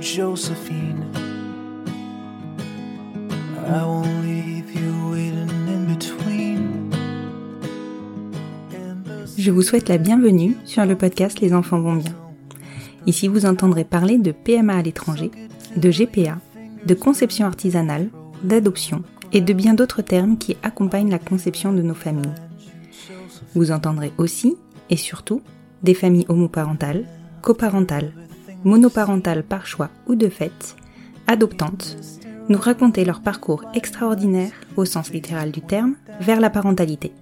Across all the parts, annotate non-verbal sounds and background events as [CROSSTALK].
Josephine. Je vous souhaite la bienvenue sur le podcast Les enfants vont bien. Ici, vous entendrez parler de PMA à l'étranger, de GPA, de conception artisanale, d'adoption et de bien d'autres termes qui accompagnent la conception de nos familles. Vous entendrez aussi, et surtout, des familles homoparentales, coparentales, monoparentales par choix ou de fait, adoptantes, nous raconter leur parcours extraordinaire, au sens littéral du terme, vers la parentalité.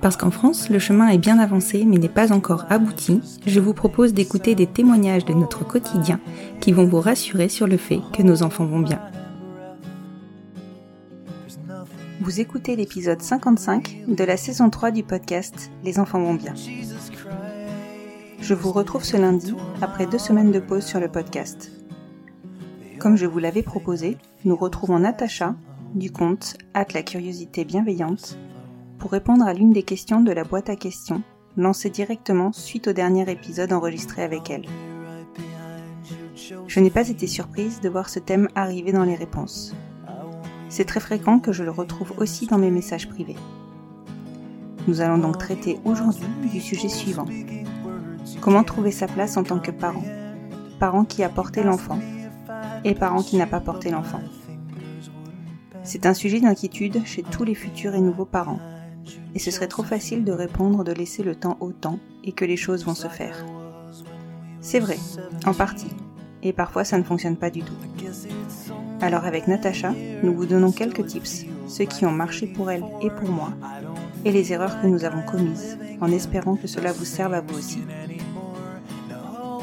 Parce qu'en France, le chemin est bien avancé mais n'est pas encore abouti, je vous propose d'écouter des témoignages de notre quotidien qui vont vous rassurer sur le fait que nos enfants vont bien. Vous écoutez l'épisode 55 de la saison 3 du podcast Les enfants vont bien. Je vous retrouve ce lundi après deux semaines de pause sur le podcast. Comme je vous l'avais proposé, nous retrouvons Natacha du compte At la curiosité bienveillante pour répondre à l'une des questions de la boîte à questions lancée directement suite au dernier épisode enregistré avec elle. Je n'ai pas été surprise de voir ce thème arriver dans les réponses. C'est très fréquent que je le retrouve aussi dans mes messages privés. Nous allons donc traiter aujourd'hui du sujet suivant. Comment trouver sa place en tant que parent? Parent qui a porté l'enfant et parent qui n'a pas porté l'enfant. C'est un sujet d'inquiétude chez tous les futurs et nouveaux parents. Et ce serait trop facile de répondre de laisser le temps au temps et que les choses vont se faire. C'est vrai, en partie. Et parfois ça ne fonctionne pas du tout. Alors avec Natacha, nous vous donnons quelques tips, ceux qui ont marché pour elle et pour moi, et les erreurs que nous avons commises, en espérant que cela vous serve à vous aussi.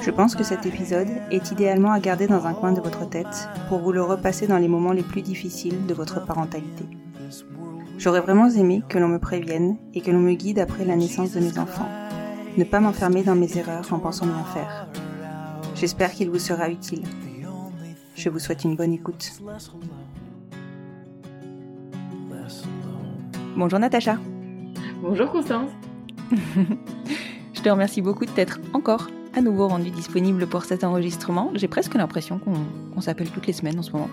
Je pense que cet épisode est idéalement à garder dans un coin de votre tête pour vous le repasser dans les moments les plus difficiles de votre parentalité. J'aurais vraiment aimé que l'on me prévienne et que l'on me guide après la naissance de mes enfants. Ne pas m'enfermer dans mes erreurs en pensant bien faire. J'espère qu'il vous sera utile. Je vous souhaite une bonne écoute. Bonjour Natacha. Bonjour Constance. [LAUGHS] Je te remercie beaucoup de t'être encore à nouveau rendu disponible pour cet enregistrement. J'ai presque l'impression qu'on s'appelle toutes les semaines en ce moment.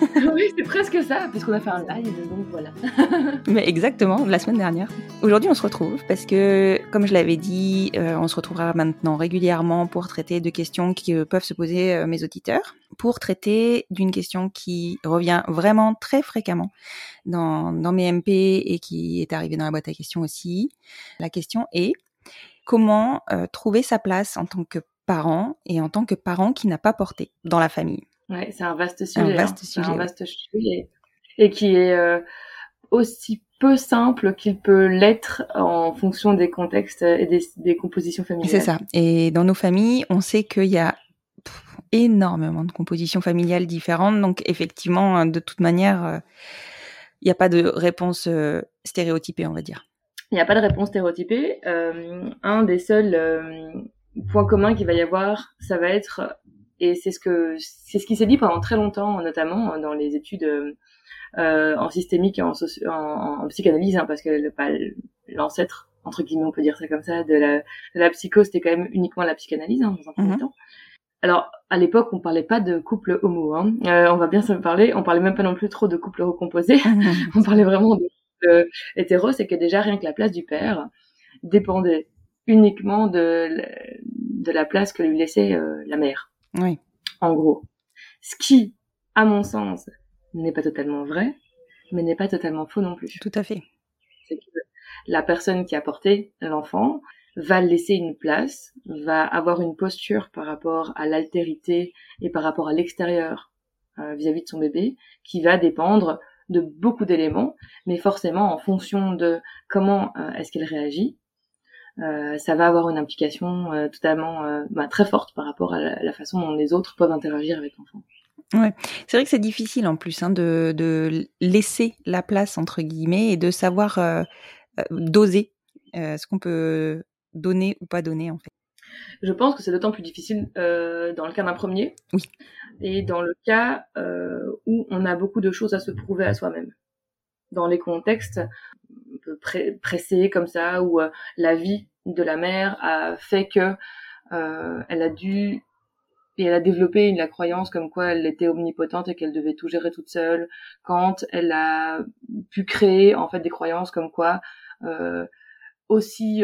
[LAUGHS] oui, c'est presque ça, parce qu'on a fait un live, donc voilà. [LAUGHS] Mais exactement, la semaine dernière. Aujourd'hui, on se retrouve parce que, comme je l'avais dit, euh, on se retrouvera maintenant régulièrement pour traiter de questions qui euh, peuvent se poser euh, mes auditeurs, pour traiter d'une question qui revient vraiment très fréquemment dans, dans mes MP et qui est arrivée dans la boîte à questions aussi. La question est comment euh, trouver sa place en tant que parent et en tant que parent qui n'a pas porté dans la famille. Ouais, c'est un vaste sujet. Un vaste hein. Sujet, un vaste sujet et, et qui est euh, aussi peu simple qu'il peut l'être en fonction des contextes et des, des compositions familiales. C'est ça. Et dans nos familles, on sait qu'il y a pff, énormément de compositions familiales différentes. Donc effectivement, de toute manière, euh, il n'y a pas de réponse euh, stéréotypée, on va dire. Il n'y a pas de réponse stéréotypée. Euh, un des seuls euh, points communs qu'il va y avoir, ça va être, et c'est ce que c'est ce qui s'est dit pendant très longtemps, notamment dans les études euh, en systémique et en, soci- en, en psychanalyse, hein, parce que le- l'ancêtre entre guillemets, on peut dire ça comme ça, de la, de la psycho, c'était quand même uniquement la psychanalyse hein, dans un premier Mhm. temps. Alors, à l'époque, on parlait pas de couple homo. Hein. Euh, on va bien se parler. On parlait même pas non plus trop de couple recomposé. [LAUGHS] on parlait vraiment de, hétéro, c'est que déjà rien que la place du père dépendait uniquement de, la- de la place que lui laissait euh, la mère. Oui. En gros. Ce qui, à mon sens, n'est pas totalement vrai, mais n'est pas totalement faux non plus. Tout à fait. C'est que la personne qui a porté l'enfant va laisser une place, va avoir une posture par rapport à l'altérité et par rapport à l'extérieur euh, vis-à-vis de son bébé, qui va dépendre de beaucoup d'éléments, mais forcément en fonction de comment euh, est-ce qu'elle réagit, euh, ça va avoir une implication totalement bah, très forte par rapport à la, façon dont les autres peuvent interagir avec l'enfant. Ouais, c'est vrai que c'est difficile en plus hein, de, de, laisser la place entre guillemets et de savoir doser ce qu'on peut donner ou pas donner en fait Je pense que c'est d'autant plus difficile euh, dans le cas d'un premier oui. et dans le cas euh, où on a beaucoup de choses à se prouver à soi-même. Dans les contextes un peu pressés comme ça, où euh, la vie de la mère a fait que euh, elle a dû et elle a développé la croyance comme quoi elle était omnipotente et qu'elle devait tout gérer toute seule. Quand elle a pu créer en fait des croyances comme quoi euh, aussi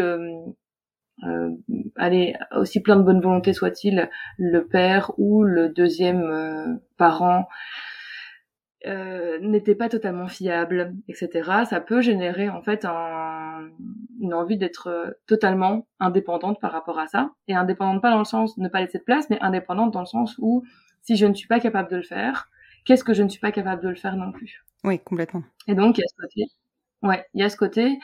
euh, allez, aussi plein de bonne volonté soit-il, le père ou le deuxième euh, parent euh, n'était pas totalement fiable, etc. Ça peut générer en fait un, une envie d'être euh, totalement indépendante par rapport à ça. Et indépendante pas dans le sens de ne pas laisser de place, mais indépendante dans le sens où si je ne suis pas capable de le faire, qu'est-ce que je ne suis pas capable de le faire non plus? Oui, complètement. Et donc il y a ce côté. Ouais, il y a ce côté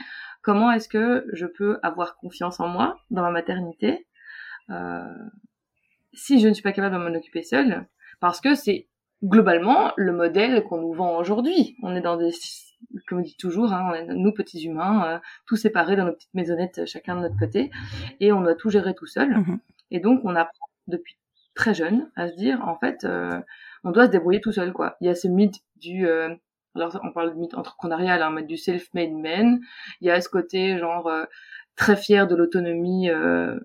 comment est-ce que je peux avoir confiance en moi dans ma maternité euh, si je ne suis pas capable de m'en occuper seule? Parce que c'est globalement le modèle qu'on nous vend aujourd'hui. On est dans des, comme on dit toujours, hein, on est, nous petits humains, euh, tous séparés dans nos petites maisonnettes, chacun de notre côté, et on doit tout gérer tout seul. Mhm. Et donc on apprend depuis très jeune à se dire, en fait, euh, on doit se débrouiller tout seul, quoi. Il y a ce mythe du euh, on parle de mythe entrepreneurial, hein, mais du self-made man. Il y a ce côté genre euh, très fier de l'autonomie euh,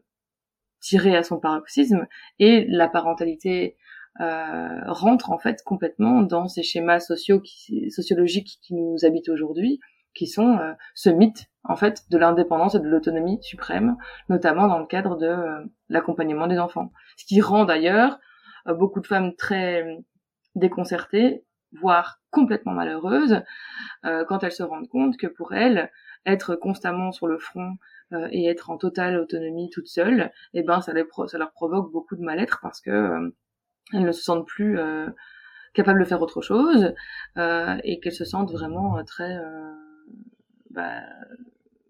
tirée à son paroxysme, et la parentalité euh, rentre en fait complètement dans ces schémas sociaux sociologiques qui nous habitent aujourd'hui, qui sont euh, ce mythe en fait de l'indépendance et de l'autonomie suprême, notamment dans le cadre de l'accompagnement des enfants. Ce qui rend d'ailleurs beaucoup de femmes très déconcertées voire complètement malheureuse, euh, quand elles se rendent compte que pour elles, être constamment sur le front euh, et être en totale autonomie toute seule, eh ben ça, les ça leur provoque beaucoup de mal-être parce que euh, elles ne se sentent plus capables de faire autre chose et qu'elles se sentent vraiment très bah,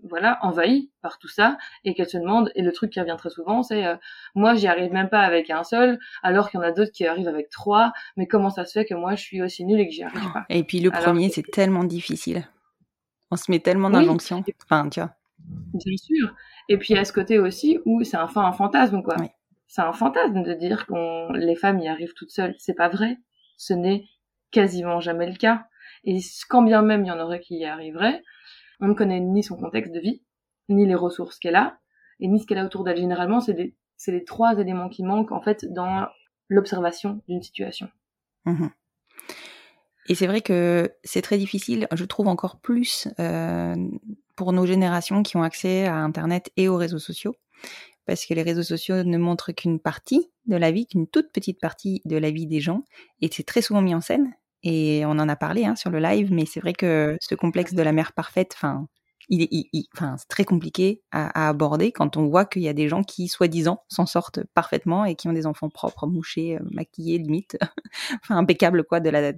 voilà, envahie par tout ça et qu'elle se demande et le truc qui revient très souvent c'est euh, moi j'y arrive même pas avec un seul alors qu'il y en a d'autres qui arrivent avec trois mais comment ça se fait que moi je suis aussi nulle et que j'y arrive pas? Et puis le premier c'est tellement difficile. On se met tellement d'injonctions. Enfin, tu vois. Bien sûr. Et puis à ce côté aussi où c'est enfin un fantasme quoi. C'est un fantasme de dire qu'on les femmes y arrivent toutes seules, c'est pas vrai. Ce n'est quasiment jamais le cas. Et quand bien même il y en aurait qui y arriveraient, on ne connaît ni son contexte de vie, ni les ressources qu'elle a, et ni ce qu'elle a autour d'elle. Généralement, c'est les trois éléments qui manquent en fait dans l'observation d'une situation. Mhm. Et c'est vrai que c'est très difficile, je trouve encore plus euh, pour nos générations qui ont accès à Internet et aux réseaux sociaux, parce que les réseaux sociaux ne montrent qu'une partie de la vie, qu'une toute petite partie de la vie des gens, et c'est très souvent mis en scène. Et on en a parlé hein, sur le live, mais c'est vrai que ce complexe de la mère parfaite, enfin, il est, enfin, c'est très compliqué à, aborder quand on voit qu'il y a des gens qui, soi-disant, s'en sortent parfaitement et qui ont des enfants propres, mouchés, euh, maquillés, limite, [LAUGHS] enfin, impeccables, quoi, de la,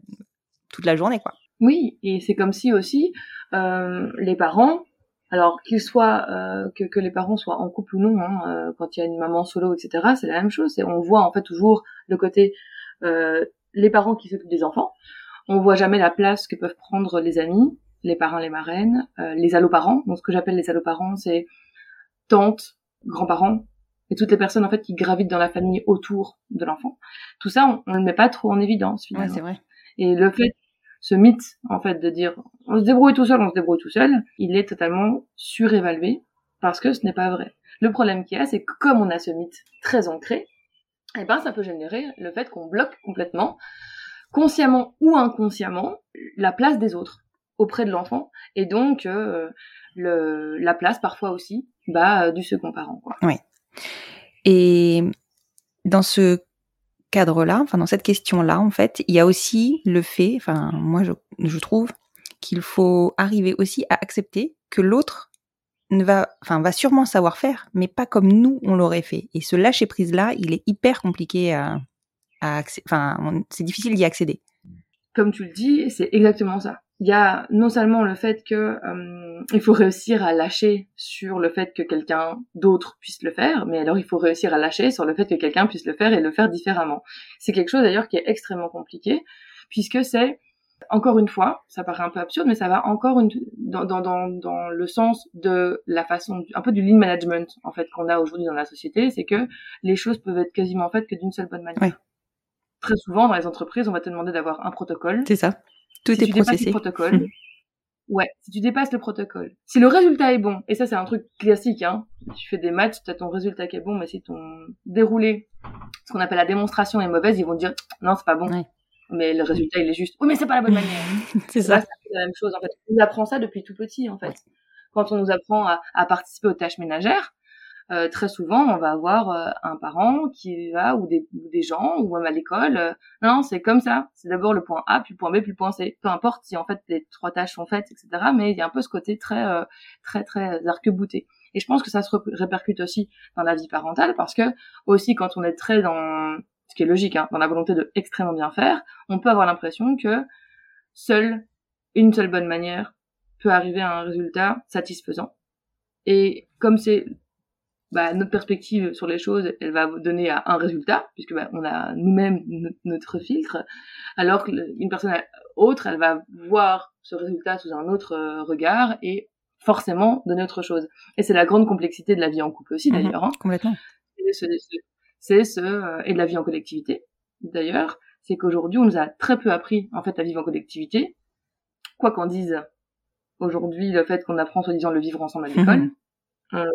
toute la journée, quoi. Oui, et c'est comme si aussi euh, les parents, alors qu'ils soient, euh, que, que, les parents soient en couple ou non, hein, euh, quand il y a une maman solo, etc., c'est la même chose. Et on voit en fait toujours le côté euh, les parents qui s'occupent des enfants. On voit jamais la place que peuvent prendre les amis, les parents, les marraines, euh, les alloparents. Donc ce que j'appelle les alloparents, c'est tantes, grands-parents et toutes les personnes en fait qui gravitent dans la famille autour de l'enfant. Tout ça, on, ne le met pas trop en évidence finalement. Ouais, c'est vrai. Et le fait, ce mythe en fait de dire on se débrouille tout seul, on se débrouille tout seul, il est totalement surévalué parce que ce n'est pas vrai. Le problème qu'il y a, c'est que comme on a ce mythe très ancré, eh ben ça peut générer le fait qu'on bloque complètement, consciemment ou inconsciemment, la place des autres auprès de l'enfant et donc euh, le, la place parfois aussi bah, du second parent. Quoi. Oui. Et dans ce cadre-là, enfin dans cette question-là, en fait, il y a aussi le fait, enfin moi je, je trouve qu'il faut arriver aussi à accepter que l'autre va, enfin va sûrement savoir faire, mais pas comme nous on l'aurait fait. Et ce lâcher prise là, il est hyper compliqué à, à enfin c'est difficile d'y accéder. Comme tu le dis, c'est exactement ça il y a non seulement le fait que euh, il faut réussir à lâcher sur le fait que quelqu'un d'autre puisse le faire, mais alors il faut réussir à lâcher sur le fait que quelqu'un puisse le faire et le faire différemment. C'est quelque chose d'ailleurs qui est extrêmement compliqué puisque c'est encore une fois, ça paraît un peu absurde, mais ça va encore une, dans, dans, dans, dans le sens de la façon, un peu du lean management en fait qu'on a aujourd'hui dans la société, c'est que les choses peuvent être quasiment faites que d'une seule bonne manière. Très souvent dans les entreprises, on va te demander d'avoir un protocole. C'est ça tout si est tu processé. le protocole, [LAUGHS] ouais, si tu dépasses le protocole, si le résultat est bon, et ça c'est un truc classique, hein, tu fais des maths, tu as ton résultat qui est bon, mais si ton déroulé, ce qu'on appelle la démonstration est mauvaise, ils vont dire non c'est pas bon. Mais le résultat il est juste. Oui mais c'est pas la bonne manière. [LAUGHS] c'est ça. C'est la même chose en fait. On apprend ça depuis tout petit en fait. Quand on nous apprend à, à participer aux tâches ménagères, euh, très souvent, on va avoir euh, un parent qui va ou des, ou des gens ou même à l'école. Euh, non, c'est comme ça. C'est d'abord le point A, puis le point B, puis le point C. Peu importe si en fait les trois tâches sont faites, etc. Mais il y a un peu ce côté très, très, très arc-bouté. Et je pense que ça se répercute aussi dans la vie parentale parce que aussi quand on est très dans ce qui est logique, hein, dans la volonté de extrêmement bien faire, on peut avoir l'impression que seule une seule bonne manière peut arriver à un résultat satisfaisant. Et comme c'est bah, notre perspective sur les choses, elle va donner à un résultat, puisque bah, on a nous-mêmes notre filtre, alors qu'une personne autre, elle va voir ce résultat sous un autre euh, regard et forcément donner autre chose. Et c'est la grande complexité de la vie en couple aussi, mhm, d'ailleurs. hein. Complètement. C'est ce, euh, et de la vie en collectivité, d'ailleurs, c'est qu'aujourd'hui, on nous a très peu appris, en fait, à vivre en collectivité. Quoi qu'on dise aujourd'hui, le fait qu'on apprend, soi-disant, le vivre ensemble à [LAUGHS] l'école, euh,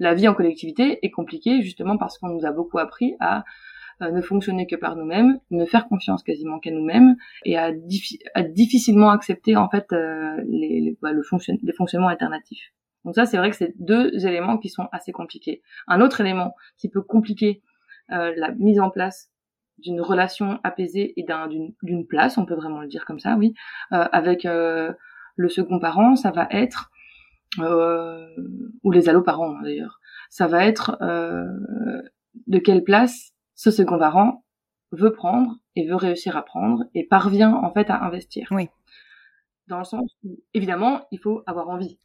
la vie en collectivité est compliquée justement parce qu'on nous a beaucoup appris à euh, ne fonctionner que par nous-mêmes, ne faire confiance quasiment qu'à nous-mêmes et à, difficilement accepter en fait euh, les, bah, le les fonctionnements alternatifs. Donc ça, c'est vrai que c'est deux éléments qui sont assez compliqués. Un autre élément qui peut compliquer euh, la mise en place d'une relation apaisée et d'une place, on peut vraiment le dire comme ça, oui, avec le second parent, ça va être euh, ou les alloparents hein, d'ailleurs, ça va être euh, de quelle place ce second parent veut prendre et veut réussir à prendre et parvient en fait à investir. Oui. Dans le sens où, évidemment, il faut avoir envie.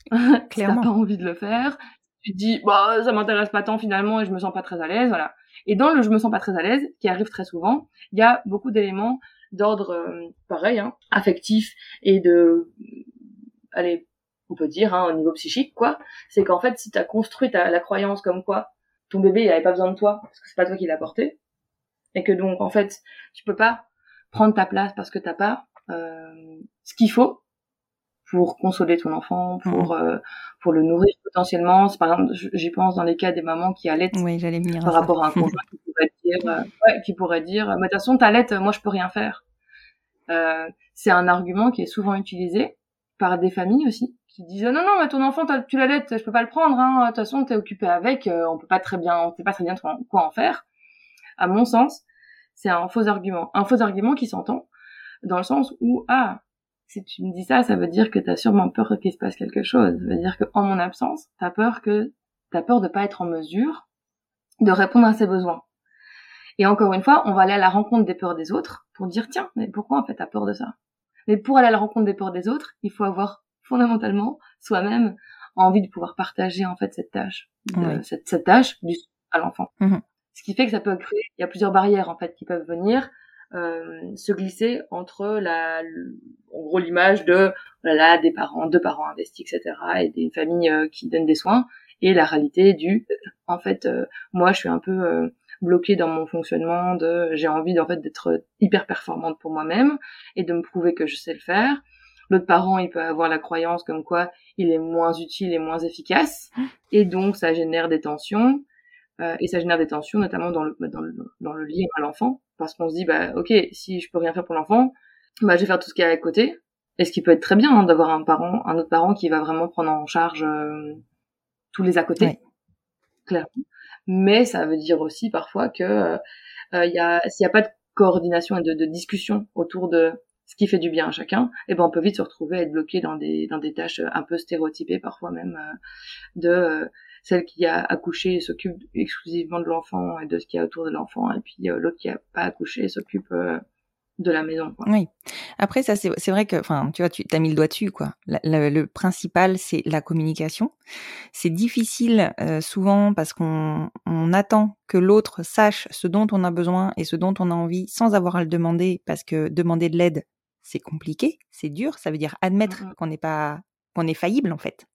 Clairement. [LAUGHS] si t'as pas envie de le faire, tu te dis, bah, ça m'intéresse pas tant finalement et je me sens pas très à l'aise, voilà. Et dans le je me sens pas très à l'aise, qui arrive très souvent, il y a beaucoup d'éléments d'ordre, euh, pareil, hein, affectif et de, allez, on peut dire, hein, au niveau psychique, quoi, c'est qu'en fait, si tu as construit ta, la croyance comme quoi ton bébé il avait pas besoin de toi parce que c'est pas toi qui l'as porté, et que donc en fait tu peux pas prendre ta place parce que t'as pas euh, ce qu'il faut pour consoler ton enfant, pour mmh. euh, pour le nourrir potentiellement. Par exemple, j'y pense dans les cas des mamans qui allaitent oui, par rapport à un conjoint qui pourrait dire, euh, ouais, qui pourrait dire, mais de toute façon t'allaites, moi je peux rien faire. Euh, c'est un argument qui est souvent utilisé par des familles aussi qui disent non non mais ton enfant tu l'allaites je peux pas le prendre hein de toute façon t'es occupé avec euh, on peut pas très bien on sait pas très bien quoi en faire à mon sens c'est un faux argument un faux argument qui s'entend dans le sens où ah si tu me dis ça ça veut dire que t'as sûrement peur qu'il se passe quelque chose. Ça veut dire que en mon absence t'as peur que t'as peur de pas être en mesure de répondre à ses besoins. Et encore une fois on va aller à la rencontre des peurs des autres pour dire tiens mais pourquoi en fait t'as peur de ça? Mais pour aller à la rencontre des peurs des autres il faut avoir fondamentalement soi-même envie de pouvoir partager en fait cette tâche, cette, cette, tâche du, à l'enfant. Mhm. Ce qui fait que ça peut créer, il y a plusieurs barrières en fait qui peuvent venir euh, se glisser entre la, en gros l'image de voilà des parents, deux parents investis, etc. et d'une famille euh, qui donne des soins et la réalité du en fait euh, moi je suis un peu euh, bloquée dans mon fonctionnement de j'ai envie en fait d'être hyper performante pour moi-même et de me prouver que je sais le faire L'autre parent, il peut avoir la croyance comme quoi il est moins utile et moins efficace, et donc ça génère des tensions, euh, et ça génère des tensions notamment dans le dans le, dans le lien à l'enfant, parce qu'on se dit bah ok, si je peux rien faire pour l'enfant, bah je vais faire tout ce qu'il y a à côté, et ce qui peut être très bien hein, d'avoir un parent, un autre parent qui va vraiment prendre en charge euh, tous les à côté, clairement. Mais ça veut dire aussi parfois que euh, il y a s'il n'y a pas de coordination et de, de, discussion autour de ce qui fait du bien à chacun, et eh ben on peut vite se retrouver à être bloqué dans des dans des tâches un peu stéréotypées parfois même euh, de euh, celle qui a accouché s'occupe exclusivement de l'enfant et de ce qu'il y a autour de l'enfant, et puis euh, l'autre qui a pas accouché s'occupe de la maison. Quoi. Oui. Après, ça, c'est vrai que, enfin, tu vois, tu as mis le doigt dessus, quoi. le principal, c'est la communication. C'est difficile euh, souvent parce qu'on on attend que l'autre sache ce dont on a besoin et ce dont on a envie sans avoir à le demander, parce que demander de l'aide, c'est compliqué, c'est dur. Ça veut dire admettre qu'on n'est pas, qu'on est faillible, en fait.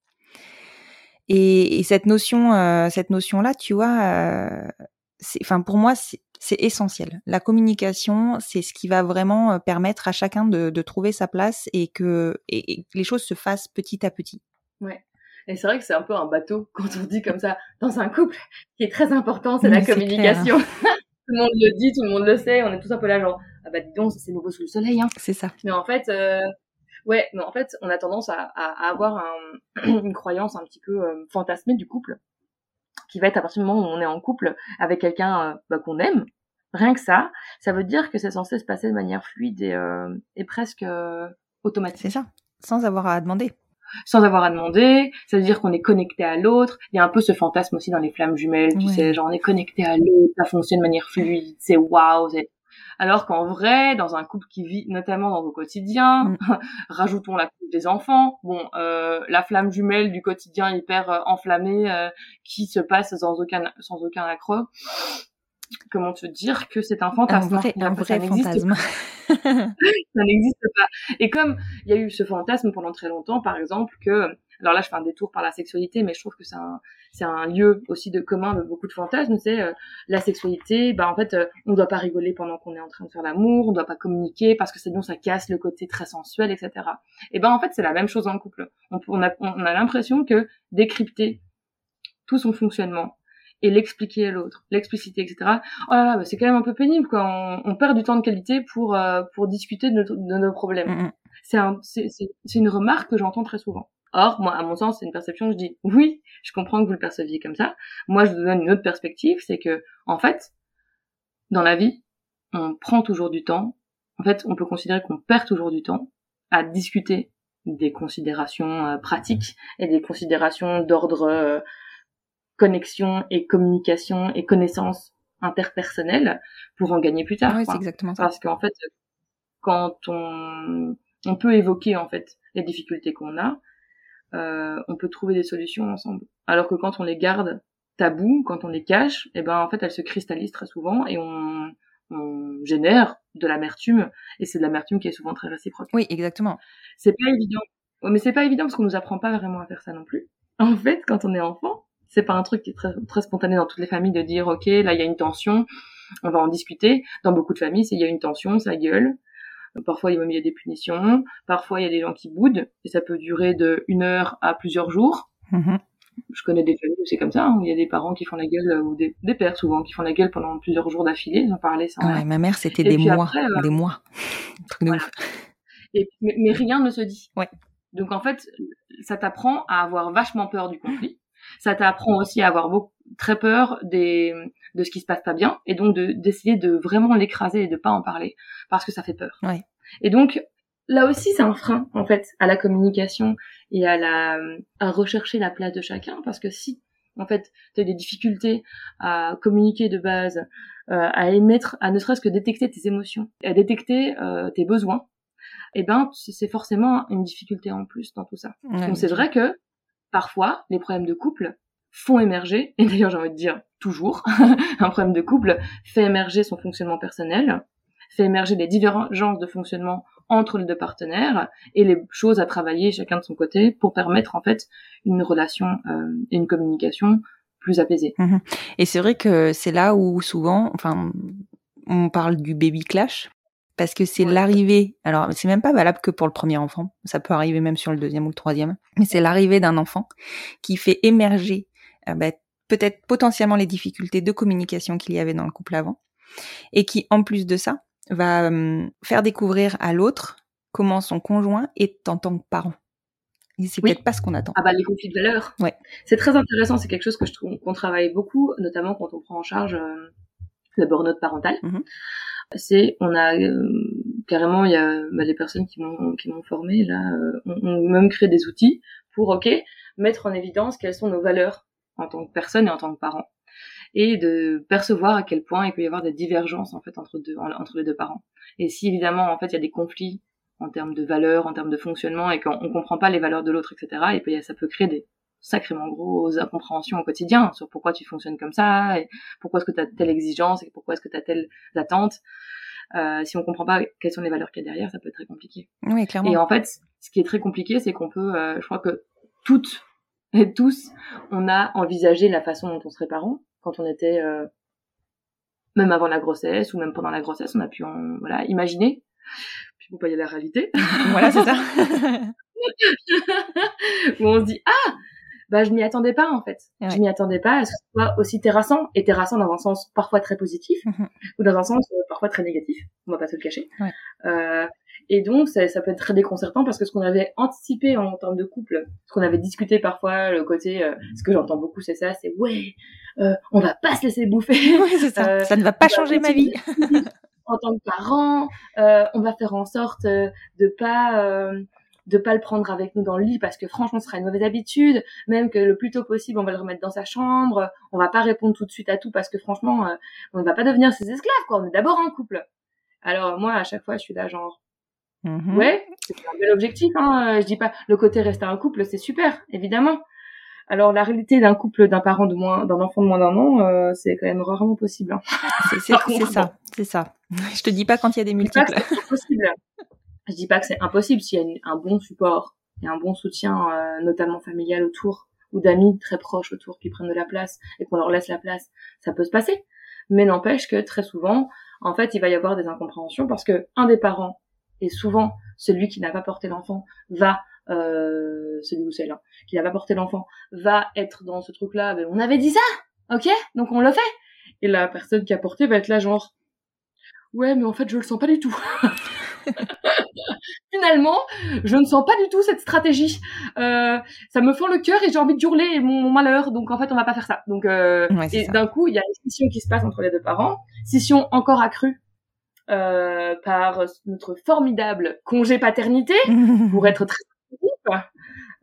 Et, et cette notion, euh, cette notion-là, tu vois, euh, enfin, pour moi, c'est essentiel. La communication, c'est ce qui va vraiment euh, permettre à chacun de, trouver sa place et que, et, les choses se fassent petit à petit. Ouais. Et c'est vrai que c'est un peu un bateau [LAUGHS] quand on dit comme ça dans un couple qui est très important, c'est la communication. [LAUGHS] tout le monde le dit, tout le monde le sait, on est tous un peu là genre ah bah dis donc c'est nouveau sous le soleil hein. C'est ça. Mais en fait euh, ouais, mais en fait on a tendance à, avoir [CLEARS THROAT] une croyance un petit peu euh, fantasmée du couple qui va être à partir du moment où on est en couple avec quelqu'un euh, bah, qu'on aime. Rien que ça, ça veut dire que c'est censé se passer de manière fluide et, euh, et presque automatique. C'est ça, sans avoir à demander. Sans avoir à demander, ça veut dire qu'on est connecté à l'autre. Il y a un peu ce fantasme aussi dans les flammes jumelles, tu sais, genre on est connecté à l'autre, ça fonctionne de manière fluide, c'est waouh, alors qu'en vrai, dans un couple qui vit notamment dans le quotidien, mm. [LAUGHS] rajoutons la couple des enfants, bon, euh, la flamme jumelle du quotidien hyper euh, enflammée euh, qui se passe sans aucun sans aucun accroc. Comment te dire que c'est un fantasme Un vrai, un vrai fantasme. [LAUGHS] ça n'existe pas. Et comme il y a eu ce fantasme pendant très longtemps, par exemple, que alors là je fais un détour par la sexualité, mais je trouve que c'est un, c'est un lieu aussi de commun de beaucoup de fantasmes, c'est euh, la sexualité, bah en fait euh, on doit pas rigoler pendant qu'on est en train de faire l'amour, on doit pas communiquer parce que sinon ça casse le côté très sensuel, etc. Et ben en fait c'est la même chose en couple. On, on a, on a l'impression que décrypter tout son fonctionnement et l'expliquer à l'autre, l'expliciter, etc. Oh là là, bah, c'est quand même un peu pénible, quoi. On, on, perd du temps de qualité pour euh, pour discuter de, de nos problèmes. Mm, mm. C'est un, une remarque que j'entends très souvent. Or, moi, à mon sens, c'est une perception que je dis, oui, je comprends que vous le perceviez comme ça. Moi, je vous donne une autre perspective, c'est que, en fait, dans la vie, on prend toujours du temps. En fait, on peut considérer qu'on perd toujours du temps à discuter des considérations euh, pratiques et des considérations d'ordre euh, connexion et communication et connaissance interpersonnelle pour en gagner plus tard. Oui, c'est exactement ça. Parce qu'en fait, quand on, on peut évoquer en fait les difficultés qu'on a, euh, on peut trouver des solutions ensemble. Alors que quand on les garde tabous, quand on les cache, et eh ben en fait elles se cristallisent très souvent et on, on génère de l'amertume et c'est de l'amertume qui est souvent très réciproque. Oui, exactement. C'est pas évident. Mais c'est pas évident parce qu'on nous apprend pas vraiment à faire ça non plus. En fait, quand on est enfant, c'est pas un truc qui est très, très spontané dans toutes les familles de dire ok là il y a une tension, on va en discuter. Dans beaucoup de familles, c'est il y a une tension, ça gueule. Parfois, il y a des punitions. Parfois, il y a des gens qui boudent. Et ça peut durer de une heure à plusieurs jours. Mm-hmm. Je connais des familles où c'est comme ça, hein, où il y a des parents qui font la gueule, ou des, pères souvent, qui font la gueule pendant plusieurs jours d'affilée. J'en parlais ça. Ouais, ma mère, c'était des mois. Euh, des mois. [LAUGHS] Et, mais, rien ne se dit. Ouais. Donc en fait, ça t'apprend à avoir vachement peur du conflit. Ça t'apprend aussi à avoir beaucoup, très peur des, de ce qui se passe pas bien et donc de d'essayer de vraiment l'écraser et de pas en parler parce que ça fait peur. Ouais. Et donc là aussi c'est un frein en fait à la communication et à la à rechercher la place de chacun parce que si en fait tu as des difficultés à communiquer de base, euh, à émettre, à ne serait-ce que détecter tes émotions, à détecter euh, tes besoins, eh ben c'est forcément une difficulté en plus dans tout ça. donc c'est vrai que parfois les problèmes de couple font émerger, et d'ailleurs j'ai envie de dire toujours, [LAUGHS] un problème de couple fait émerger son fonctionnement personnel, fait émerger les divergences de fonctionnement entre les deux partenaires et les choses à travailler chacun de son côté pour permettre en fait une relation euh, et une communication plus apaisée. Mhm. Et c'est vrai que c'est là où souvent, enfin, on parle du baby clash parce que c'est l'arrivée. Alors c'est même pas valable que pour le premier enfant, ça peut arriver même sur le deuxième ou le troisième, mais c'est l'arrivée d'un enfant qui fait émerger euh, bah, peut-être potentiellement les difficultés de communication qu'il y avait dans le couple avant, et qui, en plus de ça, va euh, faire découvrir à l'autre comment son conjoint est en tant que parent. Et c'est peut-être pas ce qu'on attend. Ah bah les conflits de valeurs. Ouais. C'est très intéressant, c'est quelque chose que je trouve qu'on travaille beaucoup, notamment quand on prend en charge euh, le burn-out parental. Mm-hmm. C'est on a euh, carrément il y a bah, les personnes qui m'ont qui m'ont formé là euh, on, même créé des outils pour ok mettre en évidence quelles sont nos valeurs en tant que personne et en tant que parent. Et de percevoir à quel point il peut y avoir des divergences en fait entre deux entre les deux parents. Et si évidemment en fait il y a des conflits en termes de valeurs en termes de fonctionnement et qu'on comprend pas les valeurs de l'autre etc et puis ça peut créer des sacrément grosses incompréhensions au quotidien sur pourquoi tu fonctionnes comme ça et pourquoi est-ce que tu as telle exigence et pourquoi est-ce que tu as telle attente. Euh, si on comprend pas quelles sont les valeurs qu'il y a derrière ça peut être très compliqué. Oui, clairement. et en fait ce qui est très compliqué c'est qu'on peut euh, je crois que toutes et tous on a envisagé la façon dont on serait parents quand on était euh, même avant la grossesse ou même pendant la grossesse on a pu en, voilà imaginer. Puis vous voyez la réalité. Voilà, c'est ça. [LAUGHS] où on se dit ah bah je m'y attendais pas en fait Ouais. je m'y attendais pas à ce que ce soit aussi terrassant et terrassant dans un sens parfois très positif [LAUGHS] Mhm. ou dans un sens euh, parfois très négatif on va pas se le cacher Ouais. Euh, et donc ça, ça peut être très déconcertant parce que ce qu'on avait anticipé en termes de couple ce qu'on avait discuté parfois le côté euh, ce que j'entends beaucoup c'est ça c'est ouais on va pas se laisser bouffer [LAUGHS] c'est ça. Ça ne va pas changer ma vie. [LAUGHS] en tant que parent, on va faire en sorte de pas de pas le prendre avec nous dans le lit parce que franchement ce sera une mauvaise habitude, même que le plus tôt possible on va le remettre dans sa chambre, on va pas répondre tout de suite à tout parce que franchement euh, on ne va pas devenir ses esclaves quoi, on est d'abord un couple. Alors moi à chaque fois je suis là genre Mhm. ouais, c'est un bel objectif hein, euh, je dis pas le côté rester un couple c'est super évidemment. Alors la réalité d'un couple d'un parent de moins d'un enfant de moins d'un an euh, c'est quand même rarement possible. hein. C'est- [LAUGHS] ça, c'est ça. [LAUGHS] Je te dis pas quand il y a des multiples. c'est impossible. Je dis pas que c'est impossible s'il y a un bon support et un bon soutien, euh, notamment familial autour ou d'amis très proches autour qui prennent de la place et qu'on leur laisse la place, ça peut se passer. Mais n'empêche que très souvent, en fait, il va y avoir des incompréhensions parce que un des parents et souvent celui qui n'a pas porté l'enfant va euh, celui ou celle hein, qui n'a pas porté l'enfant va être dans ce truc là on avait dit ça ok donc on le fait et la personne qui a porté va être là genre ouais mais en fait je le sens pas du tout [LAUGHS] [LAUGHS] finalement je ne sens pas du tout cette stratégie. Euh, ça me fend le cœur et j'ai envie de hurler mon, mon malheur. Donc en fait on va pas faire ça. Donc euh, Ouais, et d'un coup il y a une scission qui se passe entre les deux parents. Scission encore accrue euh, par notre formidable congé paternité [LAUGHS] pour être très.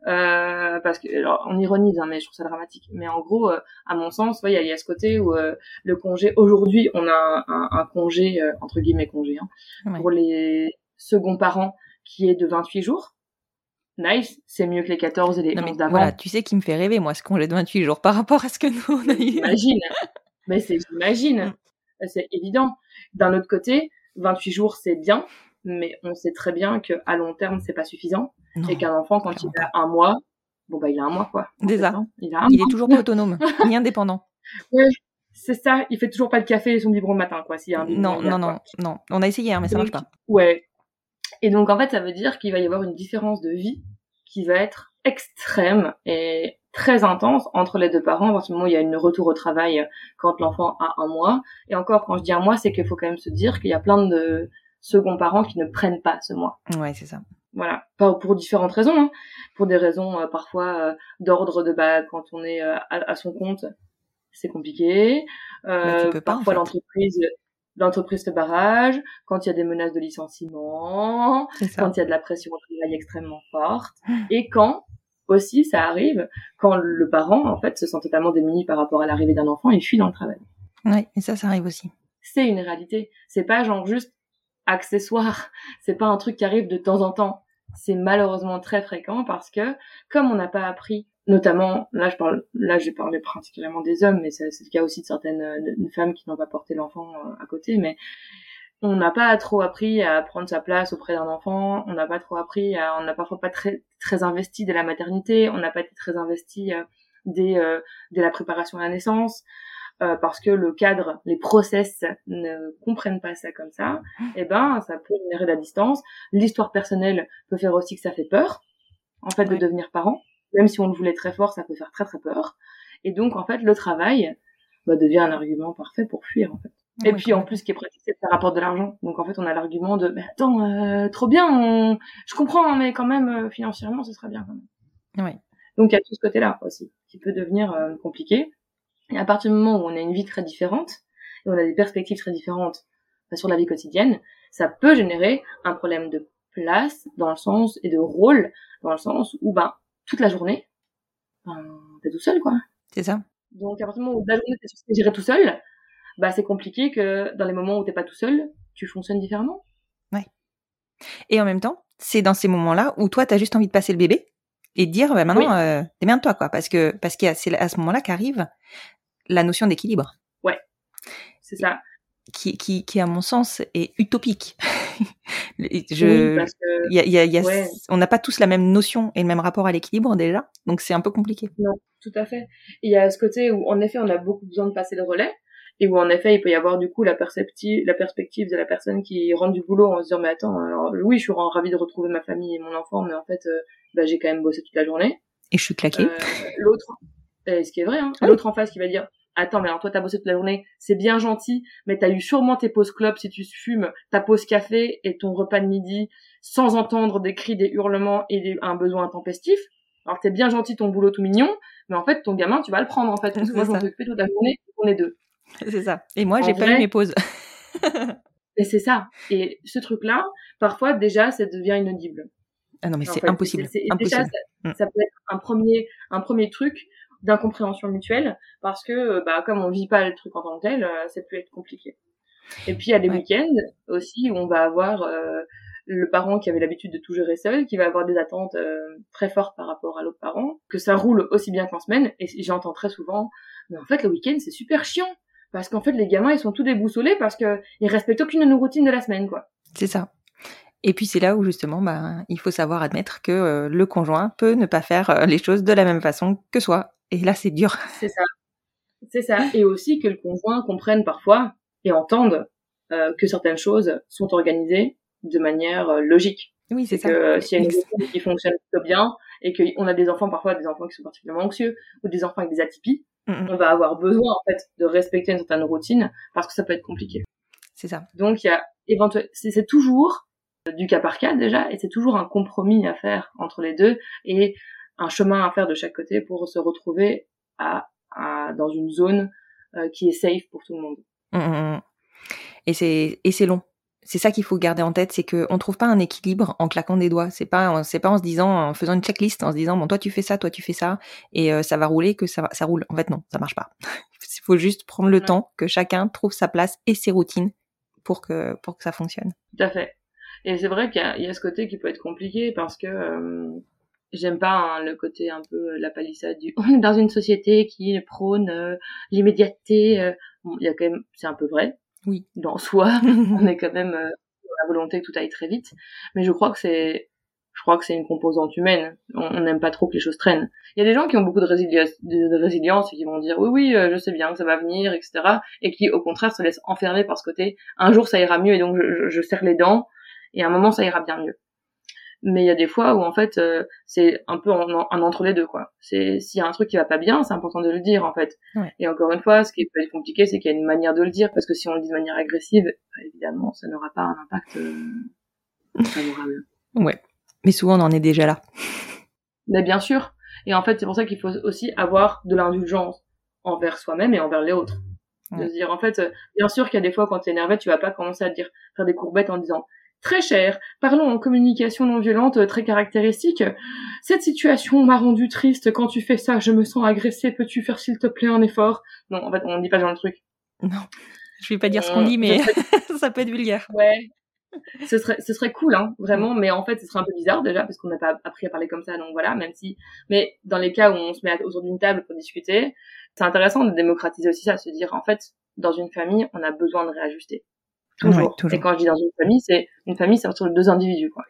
Euh, parce que alors, on ironise hein, mais je trouve ça dramatique. Mais en gros euh, à mon sens ouais, il y, a- il y a ce côté où euh, le congé aujourd'hui on a un, un- un congé euh, entre guillemets congé hein, Ouais. pour les seconds parents qui est de 28 jours. Nice c'est mieux que les 14 et les Non mais 11 d'avant. voilà, tu sais qui me fait rêver moi ce congé de 28 jours par rapport à ce que nous on a eu. j'imagine. [LAUGHS] Mais c'est j'imagine. C'est évident. D'un autre côté 28 jours c'est bien mais on sait très bien que à long terme c'est pas suffisant Non. et qu'un enfant quand il a un mois bon bah il a un mois quoi Déjà. il a un Il mois. est toujours pas autonome, [LAUGHS] ni indépendant. Ouais, c'est ça il fait toujours pas le café et son biberon le matin quoi s'il y a un Non, non, non, non. On a essayé hein, mais ça marche pas. Ouais. Et donc en fait, ça veut dire qu'il va y avoir une différence de vie qui va être extrême et très intense entre les deux parents. À partir du moment où il y a une retour au travail quand l'enfant a un mois. Et encore, quand je dis un mois, c'est qu'il faut quand même se dire qu'il y a plein de seconds parents qui ne prennent pas ce mois. Ouais, c'est ça. Voilà, pas pour différentes raisons, hein. pour des raisons euh, parfois euh, d'ordre de bas quand on est euh, à, à son compte, c'est compliqué. Bah, tu Euh, peux pas, en parfois fait. l'entreprise, l'entreprise te barrage. Quand il y a des menaces de licenciement, C'est ça. quand il y a de la pression au travail extrêmement forte, et quand aussi ça arrive quand le parent en fait se sent totalement démuni par rapport à l'arrivée d'un enfant et fuit dans le travail. Ouais, et ça, ça arrive aussi. C'est une réalité. C'est pas genre juste accessoire. C'est pas un truc qui arrive de temps en temps. C'est malheureusement très fréquent parce que comme on n'a pas appris, notamment là je parle, là j'ai parlé particulièrement des hommes, mais c'est le cas aussi de certaines femmes qui n'ont pas porté l'enfant euh, à côté, mais on n'a pas trop appris à prendre sa place auprès d'un enfant, on n'a pas trop appris à, on n'a parfois pas très très investi de la maternité, on n'a pas été très investi euh, dès euh, dès la préparation à la naissance euh, parce que le cadre, les process ne comprennent pas ça comme ça, et ben ça peut générer de la distance. L'histoire personnelle peut faire aussi que ça fait peur, en fait, de devenir parent. Même si on le voulait très fort, ça peut faire très très peur. Et donc en fait, le travail bah, devient un argument parfait pour fuir en fait. Et Ouais, puis en plus, ce qui est pratique, c'est que ça rapporte de l'argent. Donc en fait, on a l'argument de, mais attends, euh, trop bien, on... je comprends, hein, mais quand même euh, financièrement, ce serait bien quand même. Ouais. Donc il y a tout ce côté-là aussi, qui peut devenir euh, compliqué. Et à partir du moment où on a une vie très différente, et on a des perspectives très différentes sur la vie quotidienne, ça peut générer un problème de place dans le sens et de rôle dans le sens où ben toute la journée ben, t'es tout seul quoi. C'est ça. Donc à partir du moment où la journée t'es gérer tout seul, bah c'est compliqué que dans les moments où t'es pas tout seul, tu fonctionnes différemment. Ouais. Et en même temps, c'est dans ces moments-là où toi t'as juste envie de passer le bébé et de dire bah, maintenant Oui. euh, démerde-toi quoi parce que parce qu'il y a c'est à ce moment-là qu'arrive la notion d'équilibre C'est ça. qui, qui qui à mon sens est utopique. [LAUGHS] Oui, Je parce que y a, y a- il y a- Ouais. on n'a pas tous la même notion et le même rapport à l'équilibre déjà, donc c'est un peu compliqué. Non, tout à fait. Il y a ce côté où, en effet, on a beaucoup besoin de passer le relais, et où, en effet, il peut y avoir, du coup, la perspective, la perspective de la personne qui rentre du boulot en se disant, mais attends, alors, oui, je suis ravie de retrouver ma famille et mon enfant, mais en fait, euh, bah, j'ai quand même bossé toute la journée. Et je suis claquée. Euh, L'autre, euh, ce qui est vrai, hein, Oui. l'autre en face qui va dire, attends, mais alors toi, t'as bossé toute la journée, c'est bien gentil, mais t'as eu sûrement tes pauses clopes si tu fumes, ta pause café et ton repas de midi, sans entendre des cris, des hurlements et des- un besoin intempestif. Alors t'es bien gentil, ton boulot tout mignon, mais en fait, ton gamin, tu vas le prendre, en fait. [LAUGHS] Parce que moi, C'est je m'en ça. suis occupée toute la journée, on est deux. [LAUGHS] C'est ça. Et moi, j'ai pas eu mes pauses. [LAUGHS] Et c'est ça. Et ce truc-là, parfois, déjà, ça devient inaudible. Ah non, mais c'est impossible. et impossible. Déjà, ça, Mm. ça peut être un premier, un premier truc d'incompréhension mutuelle parce que, euh, bah, comme on vit pas le truc en tant que tel, euh, ça peut être compliqué. Et puis, il y a des Ouais. week-ends aussi où on va avoir euh, le parent qui avait l'habitude de tout gérer seul, qui va avoir des attentes euh, très fortes par rapport à l'autre parent, que ça roule aussi bien qu'en semaine. Et j'entends très souvent, mais en fait, le week-end, c'est super chiant. Parce qu'en fait, les gamins, ils sont tout déboussolés parce que ils respectent aucune de nos routines de la semaine, quoi. C'est ça. Et puis c'est là où justement, bah, il faut savoir admettre que euh, le conjoint peut ne pas faire euh, les choses de la même façon que soi. Et là, c'est dur. C'est ça. C'est ça. Et aussi que le conjoint comprenne parfois et entende euh, que certaines choses sont organisées de manière euh, logique. Oui, c'est ça. que euh, s'il y a une routine qui fonctionne plutôt bien et qu'on a des enfants, parfois des enfants qui sont particulièrement anxieux ou des enfants avec des atypies, Mm, on va avoir besoin en fait de respecter une certaine routine parce que ça peut être compliqué. C'est ça. Donc il y a éventuellement, c'est c'est toujours du cas par cas déjà et c'est toujours un compromis à faire entre les deux et un chemin à faire de chaque côté pour se retrouver à, à- dans une zone euh, qui est safe pour tout le monde. Mm, mm, mm. Et c'est et c'est long. C'est ça qu'il faut garder en tête, c'est que on trouve pas un équilibre en claquant des doigts. C'est pas c'est pas en se disant en faisant une checklist, en se disant bon toi tu fais ça, toi tu fais ça et euh, ça va rouler que ça roule. En fait non, ça marche pas. [LAUGHS] Il faut juste prendre le Ouais. temps que chacun trouve sa place et ses routines pour que pour que ça fonctionne. Tout à fait. Et c'est vrai qu'il y, a- il y a ce côté qui peut être compliqué parce que euh, j'aime pas hein, le côté un peu euh, la palissade du on [LAUGHS] est dans une société qui prône euh, l'immédiateté. euh. Bon, il y a quand même c'est un peu vrai. Oui. Dans soi, [LAUGHS] on [LAUGHS] est quand même euh, dans la volonté que tout aille très vite. Mais je crois que c'est je crois que c'est une composante humaine. On n'aime pas trop que les choses traînent. Il y a des gens qui ont beaucoup de, résilience, de, de résilience et qui vont dire oui oui euh, je sais bien que ça va venir etc. Et qui au contraire se laissent enfermer par ce côté. Un jour ça ira mieux et donc je, je, je serre les dents et à un moment ça ira bien mieux. Mais il y a des fois où en fait euh, c'est un peu un, un entre les deux quoi. C'est s'il y a un truc qui va pas bien, c'est important de le dire en fait. Ouais. Et encore une fois, ce qui peut être compliqué, c'est qu'il y a une manière de le dire parce que si on le dit de manière agressive, bah, évidemment, ça n'aura pas un impact euh, favorable. Ouais. Mais souvent on en est déjà là. Mais bien sûr. Et en fait, c'est pour ça qu'il faut aussi avoir de l'indulgence envers soi-même et envers les autres. De se dire, en fait, euh, bien sûr qu'il y a des fois quand t'es énervé, tu vas pas commencer à te dire, faire des courbettes en disant, très cher, parlons en communication non violente euh, très caractéristique. Cette situation m'a rendu triste. Quand tu fais ça, je me sens agressée. Peux-tu faire s'il te plaît un effort? Non, en fait, on dit pas dans le truc. Non. Je vais pas dire ce qu'on Euh, dit, mais [LAUGHS] ça peut être vulgaire. Ouais. Ce serait, ce serait cool, hein, vraiment, mais en fait, ce serait un peu bizarre déjà, parce qu'on n'a pas appris à parler comme ça, donc voilà, même si, mais dans les cas où on se met autour d'une table pour discuter, c'est intéressant de démocratiser aussi ça, se dire, en fait, dans une famille, on a besoin de réajuster. Toujours. Ouais, toujours. Et quand je dis dans une famille, c'est, une famille, c'est entre deux individus, quoi.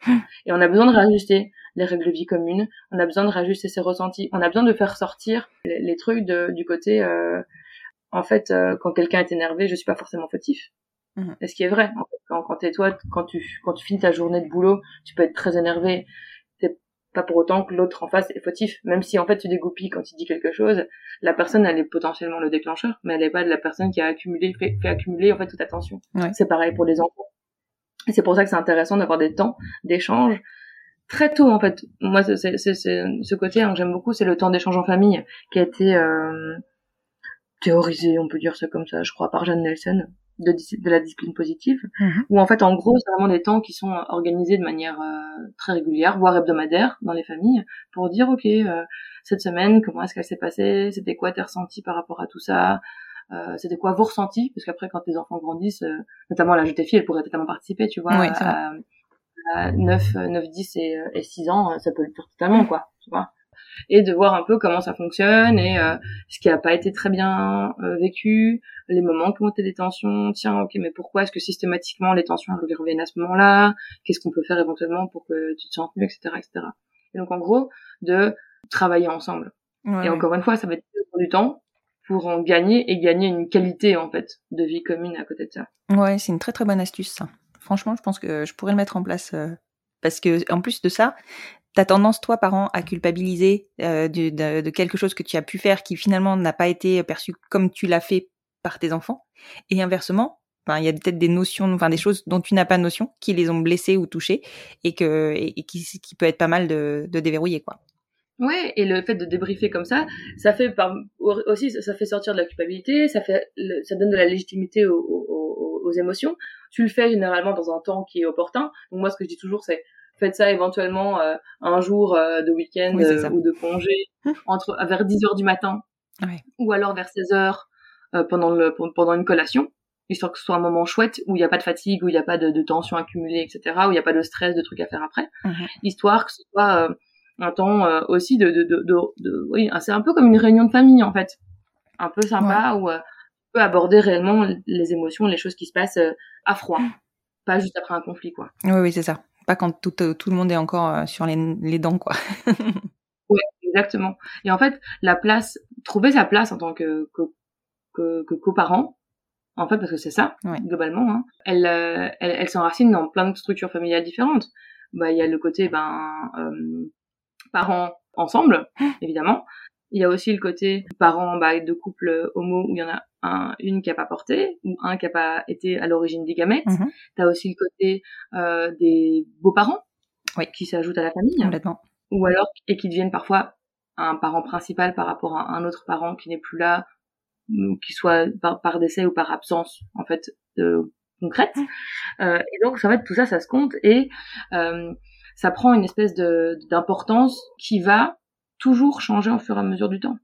Et on a besoin de réajuster les règles de vie communes, on a besoin de réajuster ses ressentis, on a besoin de faire sortir les, les trucs de, du côté, euh, en fait, euh, quand quelqu'un est énervé, je suis pas forcément fautif. Mhm. Et ce qui est vrai, en fait, quand, quand toi, quand tu, quand tu finis ta journée de boulot, tu peux être très énervé. Pas pour autant que l'autre en face est fautif. Même si en fait tu dégoupilles quand il dit quelque chose, la personne elle est potentiellement le déclencheur, mais elle est pas de la personne qui a accumulé, fait, fait accumuler en fait toute. Ouais. C'est pareil pour les enfants. Et c'est pour ça que c'est intéressant d'avoir des temps d'échange très tôt en fait. Moi c'est c'est c'est- c'est- ce côté hein, que j'aime beaucoup, c'est le temps d'échange en famille qui a été euh, théorisé, on peut dire ça comme ça, je crois, par Jeanne Nelson de, de la discipline positive, Mhm. où en fait, en gros, c'est vraiment des temps qui sont organisés de manière euh, très régulière, voire hebdomadaire dans les familles, pour dire, ok, euh, cette semaine, comment est-ce qu'elle s'est passée, c'était quoi tes ressentis par rapport à tout ça, euh, c'était quoi vos ressentis, parce qu'après, quand tes enfants grandissent, euh, notamment l'âge de tes filles, elles pourraient totalement participer, tu vois, Oui, à, à 9, euh, 9, 10 et, euh, et 6 ans, euh, ça peut le faire totalement, quoi, tu vois et de voir un peu comment ça fonctionne et euh, ce qui a pas été très bien euh, vécu, les moments qui ont été des tensions. Tiens, ok, mais pourquoi est-ce que systématiquement les tensions reviennent à ce moment-là? Qu'est-ce qu'on peut faire éventuellement pour que tu te sentes mieux, etc., etc. Et donc en gros, de travailler ensemble. Ouais, et encore une fois, ça va être du temps pour en gagner et gagner une qualité en fait de vie commune à côté de ça. Ouais, c'est une très très bonne astuce ça. Franchement, je pense que je pourrais le mettre en place euh, parce que en plus de ça, t'as tendance toi parent à culpabiliser euh, de, quelque chose que tu as pu faire qui finalement n'a pas été perçu comme tu l'as fait par tes enfants? Et inversement. Il y a peut-être des notions, enfin des choses dont tu n'as pas notion, qui les ont blessés ou touchés, et que et, qui, peut être pas mal de, déverrouiller quoi. Ouais, et le fait de débriefer comme ça, ça fait aussi, ça fait sortir de la culpabilité, ça fait, ça donne de la légitimité aux, émotions. Tu le fais généralement dans un temps qui est opportun. Moi, ce que je dis toujours, c'est faites ça éventuellement euh, un jour euh, de week-end Oui, euh, ou de congé entre vers 10 heures du matin ou alors vers 16 heures pendant le pendant une collation histoire que ce soit un moment chouette où il n'y a pas de fatigue où il n'y a pas de, de tension accumulée etc où il n'y a pas de stress de trucs à faire après. Mhm. histoire que ce soit euh, un temps euh, aussi de, de, de, oui c'est un peu comme une réunion de famille en fait. Un peu sympa où euh, on peut aborder réellement les émotions les choses qui se passent à froid pas juste après un conflit quoi. Oui, oui, c'est ça. Pas quand tout, euh, tout le monde est encore euh, sur les, les dents quoi. Ouais, exactement. Et en fait, la place, trouver sa place en tant que que que, que coparent, en fait, parce que c'est ça Ouais. globalement, hein, elle, euh, elle elle s'enracine dans plein de structures familiales différentes. Bah, il y a le côté ben euh, parents ensemble, évidemment. Il y a aussi le côté parents bah, de couple homo où il y en a un, une qui a pas porté ou un qui a pas été à l'origine des gamètes. Mhm. T'as aussi le côté euh, des beaux-parents Oui. qui s'ajoutent à la famille Complètement. ou alors et qui deviennent parfois un parent principal par rapport à un autre parent qui n'est plus là ou qui soit par, par décès ou par absence en fait de, concrète Euh, et donc en fait tout ça ça se compte et euh, ça prend une espèce de d'importance qui va toujours changer au fur et à mesure du temps.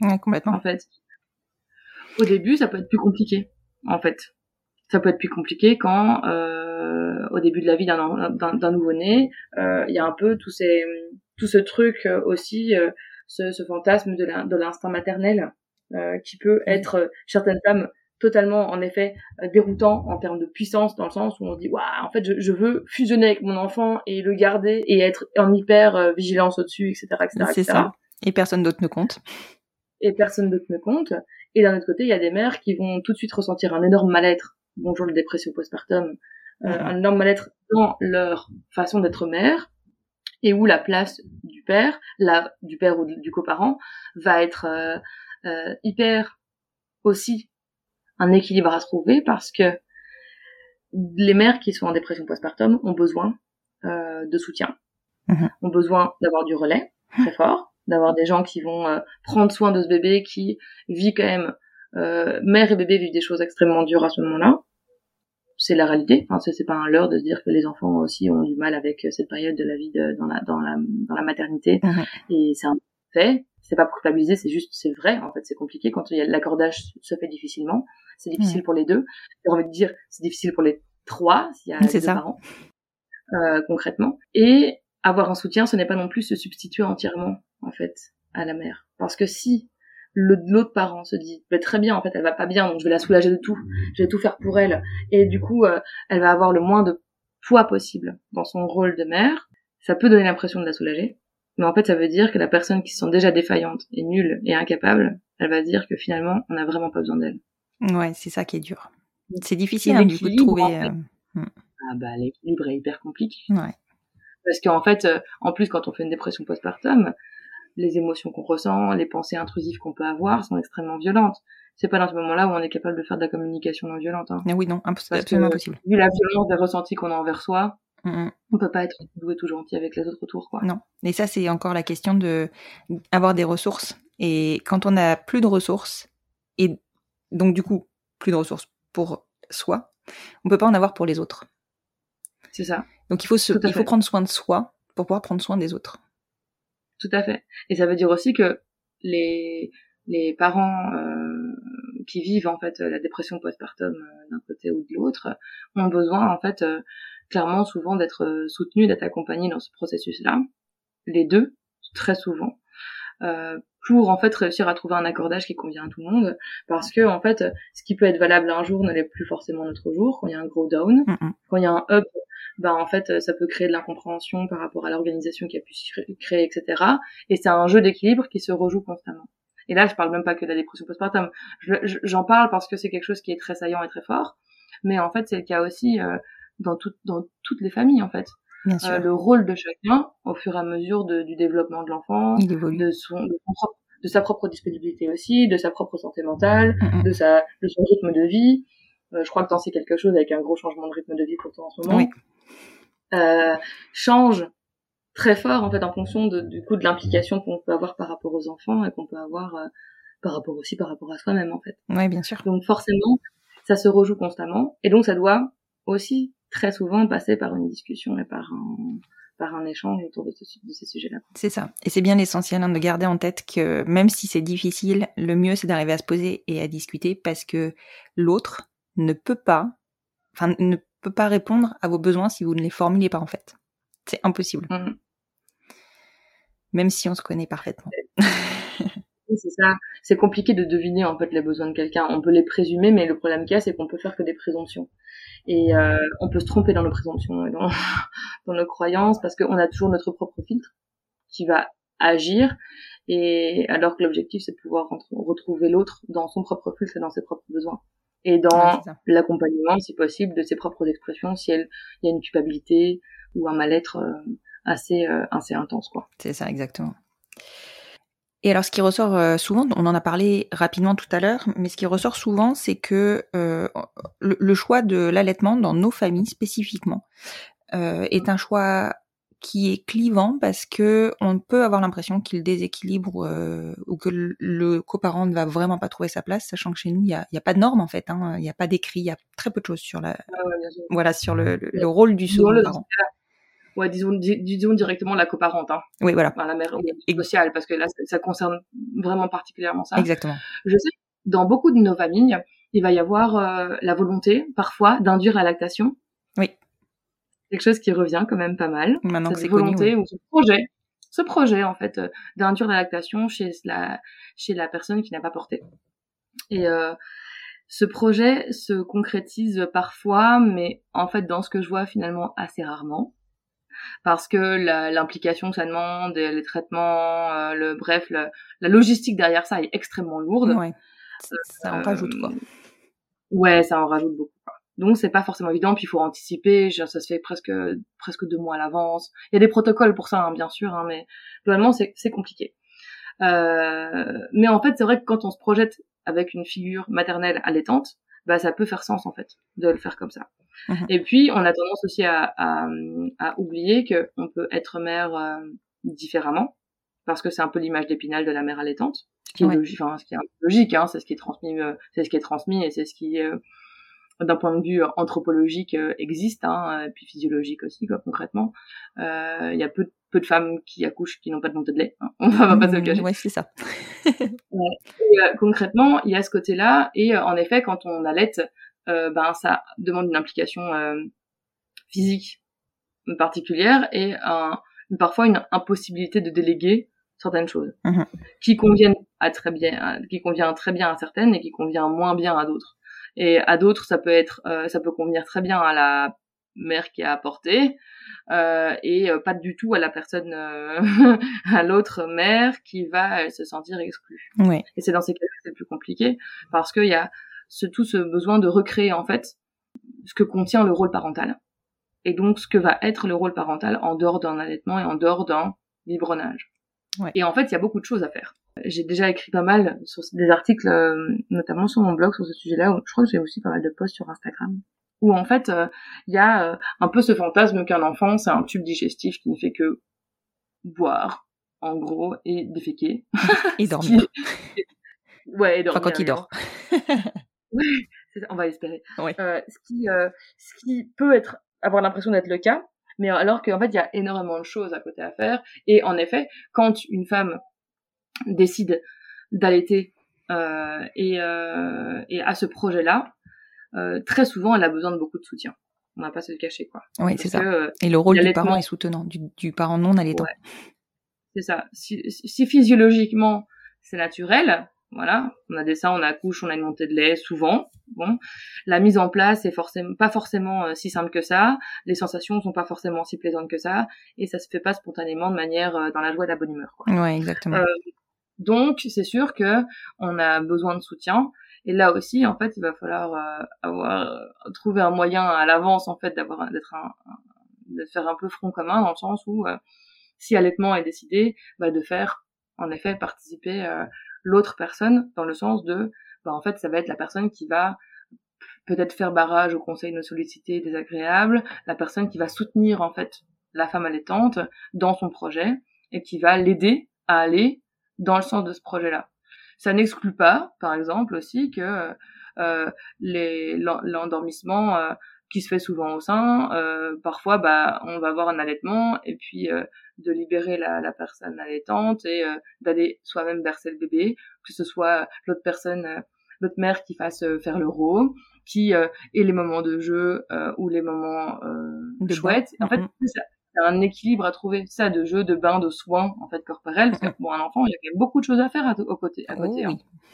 Ouais, complètement. en fait. Au début ça peut être plus compliqué. En fait. Ça peut être plus compliqué quand euh, au début de la vie d'un nouveau-né euh, il y a un peu tout ces tout ce truc euh, aussi euh, ce, ce fantasme de l'in- de l'instinct maternel euh, qui peut être certaines femmes totalement en effet euh, déroutant en termes de puissance dans le sens où on se dit waouh en fait je, je veux fusionner avec mon enfant et le garder et être en hyper euh, vigilance au-dessus etc etc, C'est ça. Et personne d'autre ne compte. et personne d'autre ne compte. Et d'un autre côté, il y a des mères qui vont tout de suite ressentir un énorme mal-être. Bonjour le dépression postpartum. Euh, un énorme mal-être dans leur façon d'être mère et où la place du père, la du père ou du coparent, va être euh, euh, hyper aussi un équilibre à trouver parce que les mères qui sont en dépression postpartum ont besoin euh, de soutien, Mhm. ont besoin d'avoir du relais très fort, d'avoir des gens qui vont euh, prendre soin de ce bébé qui vit quand même euh, mère et bébé vivent des choses extrêmement dures à ce moment-là. C'est la réalité. Enfin, c'est pas un leurre de se dire que les enfants aussi ont du mal avec euh, cette période de la vie de- dans la dans la dans la maternité. Mhm. Et c'est un fait. C'est pas pour culpabiliser, c'est juste c'est vrai. En fait, c'est compliqué quand il y a l'accordage se fait difficilement. C'est difficile pour les deux. J'ai envie de dire c'est difficile pour les trois s'il y a deux ça. parents euh, concrètement. Et avoir un soutien, ce n'est pas non plus se substituer entièrement en fait à la mère, parce que si le- l'autre parent se dit bah, très bien en fait elle va pas bien donc je vais la soulager de tout je vais tout faire pour elle et du coup euh, elle va avoir le moins de poids possible dans son rôle de mère ça peut donner l'impression de la soulager mais en fait ça veut dire que la personne qui se sent déjà défaillante et nulle et incapable elle va dire que finalement on n'a vraiment pas besoin d'elle Ouais, c'est ça qui est dur. C'est difficile hein, du coup de trouver. en fait. euh, ah bah l'équilibre est hyper compliqué Ouais. Parce qu'en fait, euh, en plus, quand on fait une dépression postpartum, les émotions qu'on ressent, les pensées intrusives qu'on peut avoir sont extrêmement violentes. C'est pas dans ce moment-là où on est capable de faire de la communication non violente. Hein. Ah oui, non, absolument impossible. Vu la violence des ressentis qu'on a envers soi, Mm, mm. on peut pas être doux et tout gentil avec les autres autour, quoi. Non. Et ça, c'est encore la question de avoir des ressources. Et quand on a plus de ressources, et donc du coup, plus de ressources pour soi, on peut pas en avoir pour les autres. C'est ça. Donc il faut se, il faut prendre soin de soi pour pouvoir prendre soin des autres. Tout à fait. Et ça veut dire aussi que les les parents euh, qui vivent en fait la dépression postpartum euh, d'un côté ou de l'autre ont besoin en fait euh, clairement souvent d'être euh, soutenus, d'être accompagnés dans ce processus-là, les deux très souvent, euh, pour en fait réussir à trouver un accordage qui convient à tout le monde, parce que en fait ce qui peut être valable un jour ne l'est plus forcément l'autre jour quand il y a un gros down, Mm, mm. quand il y a un up, ben en fait ça peut créer de l'incompréhension par rapport à l'organisation qui a pu créer, etc. Et c'est un jeu d'équilibre qui se rejoue constamment. Et là, je parle même pas que de la dépression postpartum. Je- je- J'en parle parce que c'est quelque chose qui est très saillant et très fort. Mais en fait, c'est le cas aussi euh, dans, tout- dans toutes les familles, en fait. Bien Euh, sûr. le rôle de chacun, au fur et à mesure de- du développement de l'enfant, de, son, de, son propre- de sa propre disponibilité aussi, de sa propre santé mentale, Mm, mm. de, sa, de son rythme de vie. Euh, je crois que t'en sais quelque chose avec un gros changement de rythme de vie pour toi en ce moment. Oui. Euh, change très fort en fait en fonction de, du coup de l'implication qu'on peut avoir par rapport aux enfants et qu'on peut avoir euh, par rapport aussi par rapport à soi-même en fait. Ouais, bien sûr. Donc forcément, ça se rejoue constamment et donc ça doit aussi très souvent passer par une discussion et par un par un échange autour de, ce, de ces sujets-là. C'est ça. Et c'est bien l'essentiel hein, de garder en tête que même si c'est difficile, le mieux c'est d'arriver à se poser et à discuter parce que l'autre ne peut pas, enfin ne peut pas répondre à vos besoins si vous ne les formulez pas en fait. C'est impossible. Mhm. Même si on se connaît parfaitement. C'est ça. C'est compliqué de deviner en fait les besoins de quelqu'un. On peut les présumer, mais le problème qu'il y a, c'est qu'on peut faire que des présomptions. Et euh, on peut se tromper dans nos présomptions et dans, [LAUGHS] dans nos croyances parce qu'on a toujours notre propre filtre qui va agir. Et alors que l'objectif, c'est de pouvoir retrouver l'autre dans son propre filtre et dans ses propres besoins. Et dans Ouais, l'accompagnement, si possible, de ses propres expressions, si elle, il y a une culpabilité ou un mal-être euh, assez, euh, assez intense, quoi. C'est ça, exactement. Et alors, ce qui ressort euh, souvent, on en a parlé rapidement tout à l'heure, mais ce qui ressort souvent, c'est que euh, le, le choix de l'allaitement dans nos familles spécifiquement euh, est un choix qui est clivant parce que on peut avoir l'impression qu'il déséquilibre euh, ou que le, le coparent ne va vraiment pas trouver sa place, sachant que chez nous, il n'y a, a pas de normes en fait, hein, il n'y a pas d'écrit, il y a très peu de choses sur la, Ah ouais, voilà, sur le, le, le rôle du second parent. Ouais, disons, di- disons directement la coparente, hein. Oui, voilà, Enfin, la mère Et- sociale, parce que là, ça, ça concerne vraiment particulièrement ça. exactement. Je sais que dans beaucoup de nos familles, il va y avoir euh, la volonté, parfois, d'induire la lactation. Oui. Quelque chose qui revient quand même pas mal. Maintenant que Cette c'est connu, volonté oui. ou ce projet, ce projet, en fait, euh, d'induire la lactation chez la, chez la personne qui n'a pas porté. Et euh, ce projet se concrétise parfois, mais en fait, dans ce que je vois, finalement, assez rarement parce que l'implication que ça demande, et les traitements, euh, le bref, le- la logistique derrière ça est extrêmement lourde. Ouais. Ça, ça en Euh, rajoute quoi. Ouais, ça en rajoute beaucoup. quoi. Donc c'est pas forcément évident, puis il faut anticiper. genre, Ça se fait presque presque deux mois à l'avance. Il y a des protocoles pour ça, hein, bien sûr, hein, mais globalement c'est c'est compliqué. Euh, mais en fait, c'est vrai que quand on se projette avec une figure maternelle allaitante, bah ça peut faire sens en fait de le faire comme ça. Mhm. Et puis on a tendance aussi à, à, à oublier que on peut être mère euh, différemment parce que c'est un peu l'image d'épinal de la mère allaitante, ce qui est Ouais. logique, enfin ce qui est logique, hein, c'est ce qui est transmis, euh, c'est ce qui est transmis et c'est ce qui euh, d'un point de vue anthropologique euh, existe, hein, et puis physiologique aussi, quoi, concrètement. Euh, Il y a peu, de- peu de femmes qui accouchent qui n'ont pas de montée de lait. hein. On va pas se le cacher. Ouais, c'est ça. [LAUGHS] Et, euh, concrètement, il y a ce côté-là, et euh, en effet, quand on allaite, euh, ben ça demande une implication euh, physique particulière et un, parfois une impossibilité de déléguer certaines choses Mhm. qui conviennent à très bien, à- qui convient très bien à certaines et qui convient moins bien à d'autres. Et à d'autres, ça peut être, euh, ça peut convenir très bien à la mère qui a apporté euh, et euh, pas du tout à la personne, euh, [LAUGHS] à l'autre mère qui va se sentir exclue. Ouais. Et c'est dans ces cas que c'est le plus compliqué parce qu'il y a ce, tout ce besoin de recréer en fait ce que contient le rôle parental. Et donc ce que va être le rôle parental en dehors d'un allaitement et en dehors d'un biberonnage. Ouais. Et en fait, il y a beaucoup de choses à faire. J'ai déjà écrit pas mal sur des articles, euh, notamment sur mon blog sur ce sujet-là. Je crois que j'ai aussi pas mal de posts sur Instagram. Où en fait, euh, il y a euh, un peu ce fantasme qu'un enfant, c'est un tube digestif qui ne fait que boire, en gros, et déféquer. [LAUGHS] Et dormir. [LAUGHS] Ouais, et dormir. Enfin, quand il dort. on va espérer. Oui. Euh, ce qui, euh, ce qui peut être avoir l'impression d'être le cas, mais alors qu'en fait il y a énormément de choses à côté à faire. Et en effet, quand une femme décide d'allaiter euh, et, euh, et à ce projet-là, euh, très souvent elle a besoin de beaucoup de soutien. On va pas se le cacher quoi. Oui, c'est ça. que, euh, Et le rôle du parent est soutenant, du, du parent non allaitant. Ouais. c'est ça. Si, si physiologiquement c'est naturel, voilà, on a des seins, on accouche, on a une montée de lait souvent. Bon, la mise en place est forcément pas forcément euh, si simple que ça. Les sensations sont pas forcément si plaisantes que ça, et ça se fait pas spontanément de manière euh, dans la joie et la bonne humeur. Quoi. Ouais, exactement. Euh, donc c'est sûr que on a besoin de soutien. Et là aussi, en fait, il va falloir euh, avoir euh, trouver un moyen à l'avance, en fait, d'avoir d'être un, de faire un peu front commun dans le sens où euh, si allaitement est décidé, bah, de faire en effet participer euh, l'autre personne dans le sens de, bah, en fait, ça va être la personne qui va peut-être faire barrage au conseil de sollicité désagréable, la personne qui va soutenir en fait la femme allaitante dans son projet et qui va l'aider à aller dans le sens de ce projet-là. Ça n'exclut pas, par exemple, aussi que euh, l'endormissement euh, qui se fait souvent au sein, euh, parfois, bah, on va avoir un allaitement et puis euh, de libérer la, la personne allaitante et euh, d'aller soi-même bercer le bébé, que ce soit l'autre personne, euh, l'autre mère qui fasse faire le rôle, qui euh, ait les moments de jeu euh, ou les moments euh, De chouettes. En fait, ça. C'est un équilibre à trouver, ça, de jeu, de bain, de soins, en fait, corporels, parce que [LAUGHS] pour un enfant, il y a quand même beaucoup de choses à faire à, au côté, à Oh côté. hein. oui.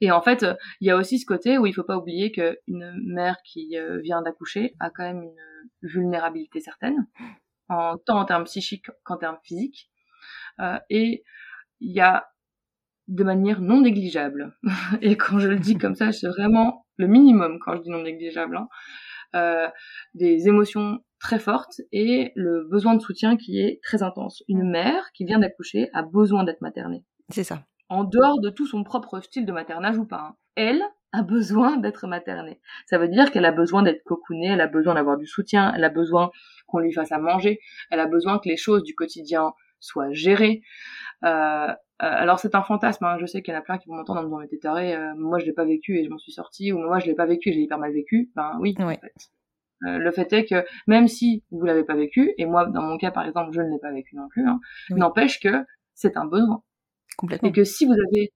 Et en fait, il y a aussi ce côté où il faut pas oublier qu'une mère qui euh, vient d'accoucher a quand même une vulnérabilité certaine, en, tant en termes psychiques qu'en termes physiques. Euh, et il y a de manière non négligeable, [LAUGHS] et quand je le dis comme ça, c'est vraiment le minimum quand je dis non négligeable, hein, euh, des émotions très fortes et le besoin de soutien qui est très intense. Une mère qui vient d'accoucher a besoin d'être maternée C'est ça. en dehors de tout son propre style de maternage ou pas. hein. Elle a besoin d'être maternée. Ça veut dire qu'elle a besoin d'être cocoonée, elle a besoin d'avoir du soutien, elle a besoin qu'on lui fasse à manger, elle a besoin que les choses du quotidien soient gérées. Euh, euh, alors c'est un fantasme, hein. je sais qu'il y en a plein qui vont m'entendre en me disant mais t'es taré, euh, moi je l'ai pas vécu et je m'en suis sortie, ou moi je l'ai pas vécu et j'ai hyper mal vécu. Ben oui, Ouais. en fait. Euh, le fait est que même si vous l'avez pas vécu, et moi dans mon cas par exemple je ne l'ai pas vécu non plus, hein, Oui. n'empêche que c'est un besoin. Complètement. Et que si vous avez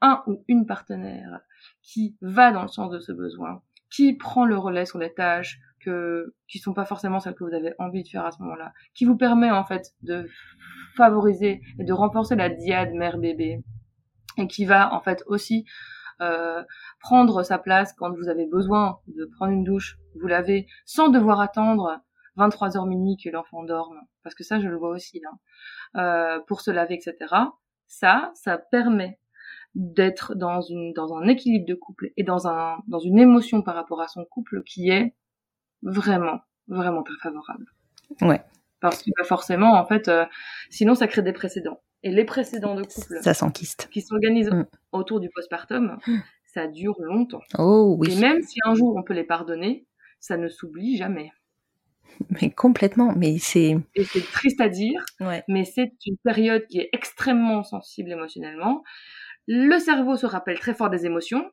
un ou une partenaire qui va dans le sens de ce besoin, qui prend le relais sur les tâches que qui sont pas forcément celles que vous avez envie de faire à ce moment-là, qui vous permet en fait de favoriser et de renforcer la diade mère-bébé, et qui va en fait aussi euh, prendre sa place quand vous avez besoin de prendre une douche, vous lavez, sans devoir attendre 23h minuit que l'enfant dorme, parce que ça je le vois aussi là, euh, pour se laver, etc. Ça, ça permet d'être dans une dans un équilibre de couple et dans un dans une émotion par rapport à son couple qui est vraiment vraiment très favorable. Ouais. Parce que bah, forcément en fait euh, sinon ça crée des précédents et les précédents de couple Ça s'enquiste. qui s'organisent Mm. autour du postpartum, ça dure longtemps. Oh oui. Et même si un jour on peut les pardonner, ça ne s'oublie jamais. [LAUGHS] Mais complètement. Mais c'est. Et c'est triste à dire, Ouais. mais c'est une période qui est extrêmement sensible émotionnellement. Le cerveau se rappelle très fort des émotions.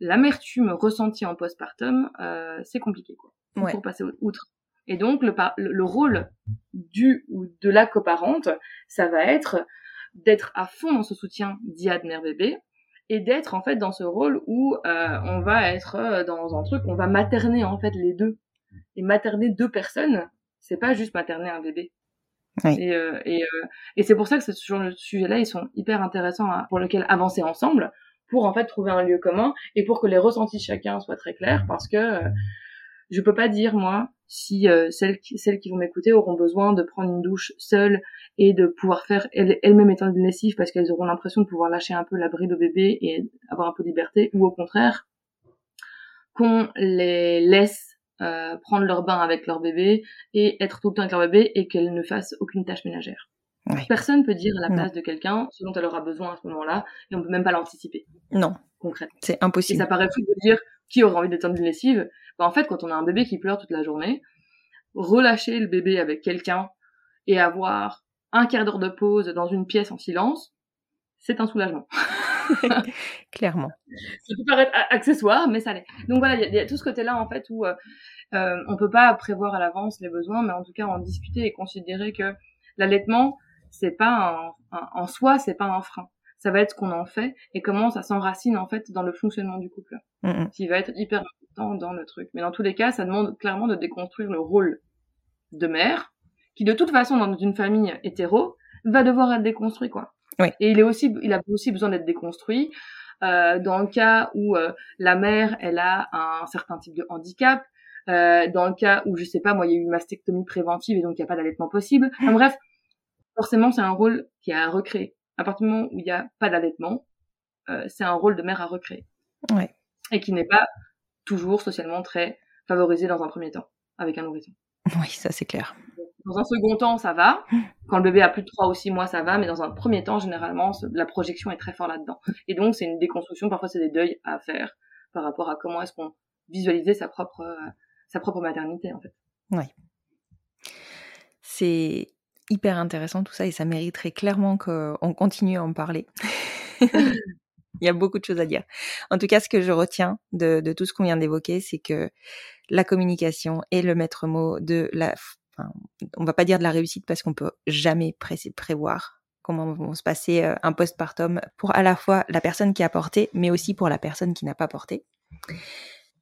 L'amertume ressentie en postpartum, euh, c'est compliqué quoi. Ouais. Pour passer outre. Et donc le, le, le rôle du ou de la coparente, ça va être d'être à fond dans ce soutien d'IA de mère bébé et d'être en fait dans ce rôle où euh, on va être euh, dans un truc, on va materner en fait les deux. Et materner deux personnes, c'est pas juste materner un bébé. Oui. Et, euh, et, euh, et c'est pour ça que ce genre de sujet-là, ils sont hyper intéressants à- pour lequel avancer ensemble, pour en fait trouver un lieu commun et pour que les ressentis de chacun soient très clairs, parce que euh, je peux pas dire moi si euh, celles, qui, celles qui vont m'écouter auront besoin de prendre une douche seule et de pouvoir faire elles- elles-mêmes étant une lessive parce qu'elles auront l'impression de pouvoir lâcher un peu la bride au bébé et avoir un peu de liberté, ou au contraire qu'on les laisse euh, prendre leur bain avec leur bébé et être tout le temps avec leur bébé et qu'elles ne fassent aucune tâche ménagère. Ouais. Personne peut dire à la Non. place de quelqu'un ce dont elle aura besoin à ce moment-là et on peut même pas l'anticiper Non. concrètement. C'est Et impossible. ça paraît fou de dire qui aura envie d'étendre une lessive. En fait, quand on a un bébé qui pleure toute la journée, relâcher le bébé avec quelqu'un et avoir un quart d'heure de pause dans une pièce en silence, c'est un soulagement. [LAUGHS] Clairement. Ça peut paraître accessoire, mais ça l'est. Donc voilà, il y, a tout ce côté-là en fait où euh, euh, on peut pas prévoir à l'avance les besoins, mais en tout cas en discuter et considérer que l'allaitement, c'est pas un, en soi, c'est pas un frein. Ça va être ce qu'on en fait et comment ça s'enracine en fait dans le fonctionnement du couple, qui va être hyper important dans le truc. Mais dans tous les cas, ça demande clairement de déconstruire le rôle de mère, qui de toute façon dans une famille hétéro va devoir être déconstruit quoi. Oui. Et il est aussi, il a aussi besoin d'être déconstruit euh, dans le cas où euh, la mère elle a un certain type de handicap, euh, dans le cas où je sais pas moi il y a eu une mastectomie préventive et donc il n'y a pas d'allaitement possible. Enfin, bref, forcément c'est un rôle qui est à recréer. À partir du moment où il n'y a pas d'allaitement, c'est un rôle de mère à recréer. Ouais. Et qui n'est pas toujours socialement très favorisé dans un premier temps avec un nourrisson. Oui, ça c'est clair. Dans un second temps, ça va. Quand le bébé a plus de 3 ou 6 mois, ça va. Mais dans un premier temps, généralement, la projection est très forte là-dedans. Et donc, c'est une déconstruction. Parfois, c'est des deuils à faire par rapport à comment est-ce qu'on visualisait sa propre, euh, sa propre maternité, en fait. Oui. C'est hyper intéressant tout ça et ça mériterait clairement qu'on continue à en parler. [LAUGHS] Il y a beaucoup de choses à dire. En tout cas, ce que je retiens de, de tout ce qu'on vient d'évoquer, c'est que la communication est le maître mot de la enfin, on va pas dire de la réussite parce qu'on peut jamais prévoir comment vont se passer euh, un postpartum pour à la fois la personne qui a porté, mais aussi pour la personne qui n'a pas porté.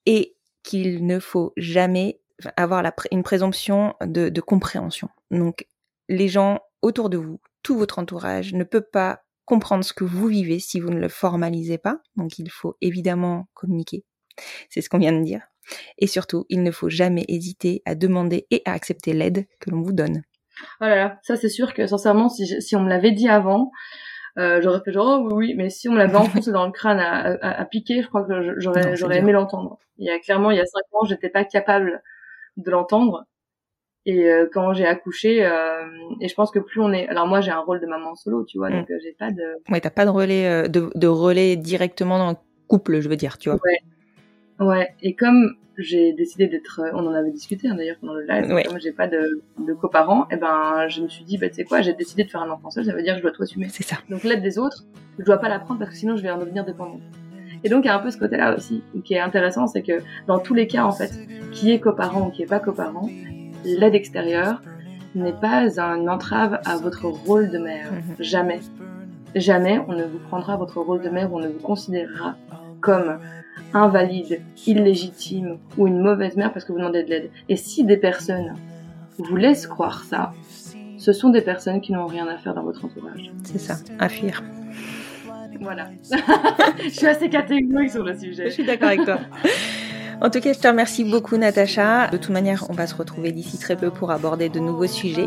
Et qu'il ne faut jamais avoir une présomption de, de compréhension. Donc, les gens autour de vous, tout votre entourage ne peut pas comprendre ce que vous vivez si vous ne le formalisez pas. Donc, il faut évidemment communiquer. C'est ce qu'on vient de dire. Et surtout, il ne faut jamais hésiter à demander et à accepter l'aide que l'on vous donne. Oh là là, ça c'est sûr que sincèrement, si, si on me l'avait dit avant, euh, j'aurais fait genre oh, oui oui, mais si on me l'avait [LAUGHS] enfoncé dans le crâne à, à, à, piquer, je crois que j'aurais j'aurais aimé l'entendre. Il y a clairement il y a cinq ans, j'étais pas capable de l'entendre. Et euh, quand j'ai accouché, euh, et je pense que plus on est, alors moi j'ai un rôle de maman solo, tu vois, mm. donc euh, j'ai pas de. Ouais, t'as pas de relais euh, de, de relais directement dans le couple, je veux dire, tu vois. Ouais. Ouais, et comme j'ai décidé d'être, euh, on en avait discuté hein, d'ailleurs pendant le live, ouais. comme j'ai pas de, de coparents, et eh ben je me suis dit, bah tu sais quoi, j'ai décidé de faire un enfant seul, ça veut dire que je dois tout assumer. C'est ça. Donc l'aide des autres, je dois pas la prendre parce que sinon je vais en devenir dépendante. Et donc il y a un peu ce côté-là aussi, qui est intéressant, c'est que dans tous les cas en fait, qui est coparent ou qui est pas coparent, l'aide extérieure n'est pas un entrave à votre rôle de mère. Mhm. Jamais. Jamais on ne vous prendra votre rôle de mère, on ne vous considérera comme invalide, illégitime ou une mauvaise mère parce que vous demandez de l'aide. Et si des personnes vous laissent croire ça, ce sont des personnes qui n'ont rien à faire dans votre entourage. C'est ça, à fuir. Voilà. [LAUGHS] je suis assez catégorique sur le sujet. Je suis d'accord avec toi. [LAUGHS] En tout cas, je te remercie beaucoup, Natacha. De toute manière, on va se retrouver d'ici très peu pour aborder de nouveaux sujets.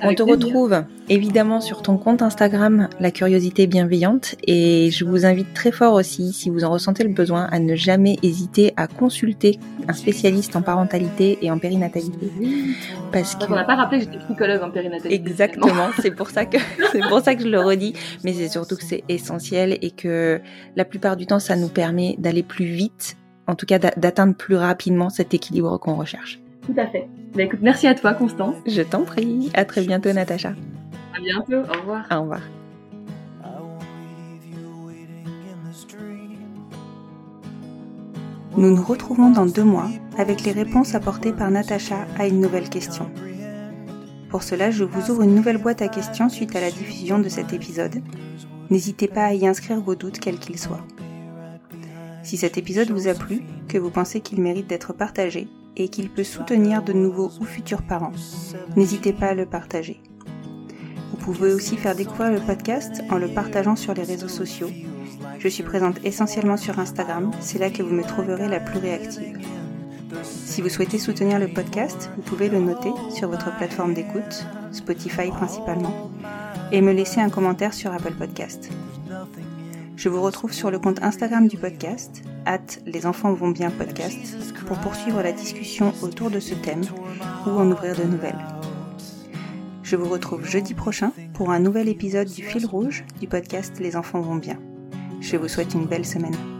Avec on te plaisir. retrouve évidemment sur ton compte Instagram, La Curiosité Bienveillante. Et je vous invite très fort aussi, si vous en ressentez le besoin, à ne jamais hésiter à consulter un spécialiste en parentalité et en périnatalité. Parce que... On n'a pas rappelé que j'étais psychologue en périnatalité. Exactement, c'est pour ça que [LAUGHS] c'est pour ça que je le redis, mais c'est surtout que c'est essentiel et que la plupart du temps ça nous permet d'aller plus vite, en tout cas d'atteindre plus rapidement cet équilibre qu'on recherche. Tout à fait. Bah, écoute, merci à toi Constance. Je t'en prie, à très bientôt Natacha. À bientôt, au revoir. Au revoir. Nous nous retrouvons dans deux mois avec les réponses apportées par Natacha à une nouvelle question. Pour cela, je vous ouvre une nouvelle boîte à questions suite à la diffusion de cet épisode. N'hésitez pas à y inscrire vos doutes quels qu'ils soient. Si cet épisode vous a plu, que vous pensez qu'il mérite d'être partagé et qu'il peut soutenir de nouveaux ou futurs parents, n'hésitez pas à le partager. Vous pouvez aussi faire découvrir le podcast en le partageant sur les réseaux sociaux. Je suis présente essentiellement sur Instagram, c'est là que vous me trouverez la plus réactive. Si vous souhaitez soutenir le podcast, vous pouvez le noter sur votre plateforme d'écoute, Spotify principalement, et me laisser un commentaire sur Apple Podcast. Je vous retrouve sur le compte Instagram du podcast, at les enfants vont bien podcast, pour poursuivre la discussion autour de ce thème ou en ouvrir de nouvelles. Je vous retrouve jeudi prochain pour un nouvel épisode du fil rouge du podcast Les enfants vont bien. Je vous souhaite une belle semaine.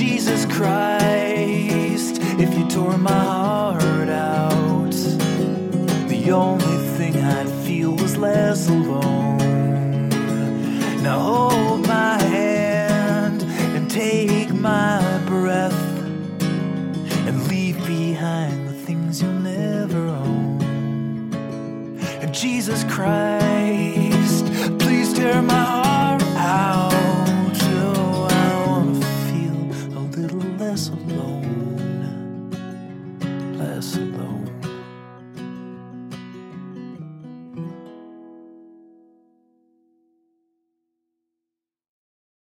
Jesus Christ, if you tore my heart out, the only thing I'd feel was less alone. Now hold my hand and take my breath and leave behind the things you'll never own. And Jesus Christ, please tear my heart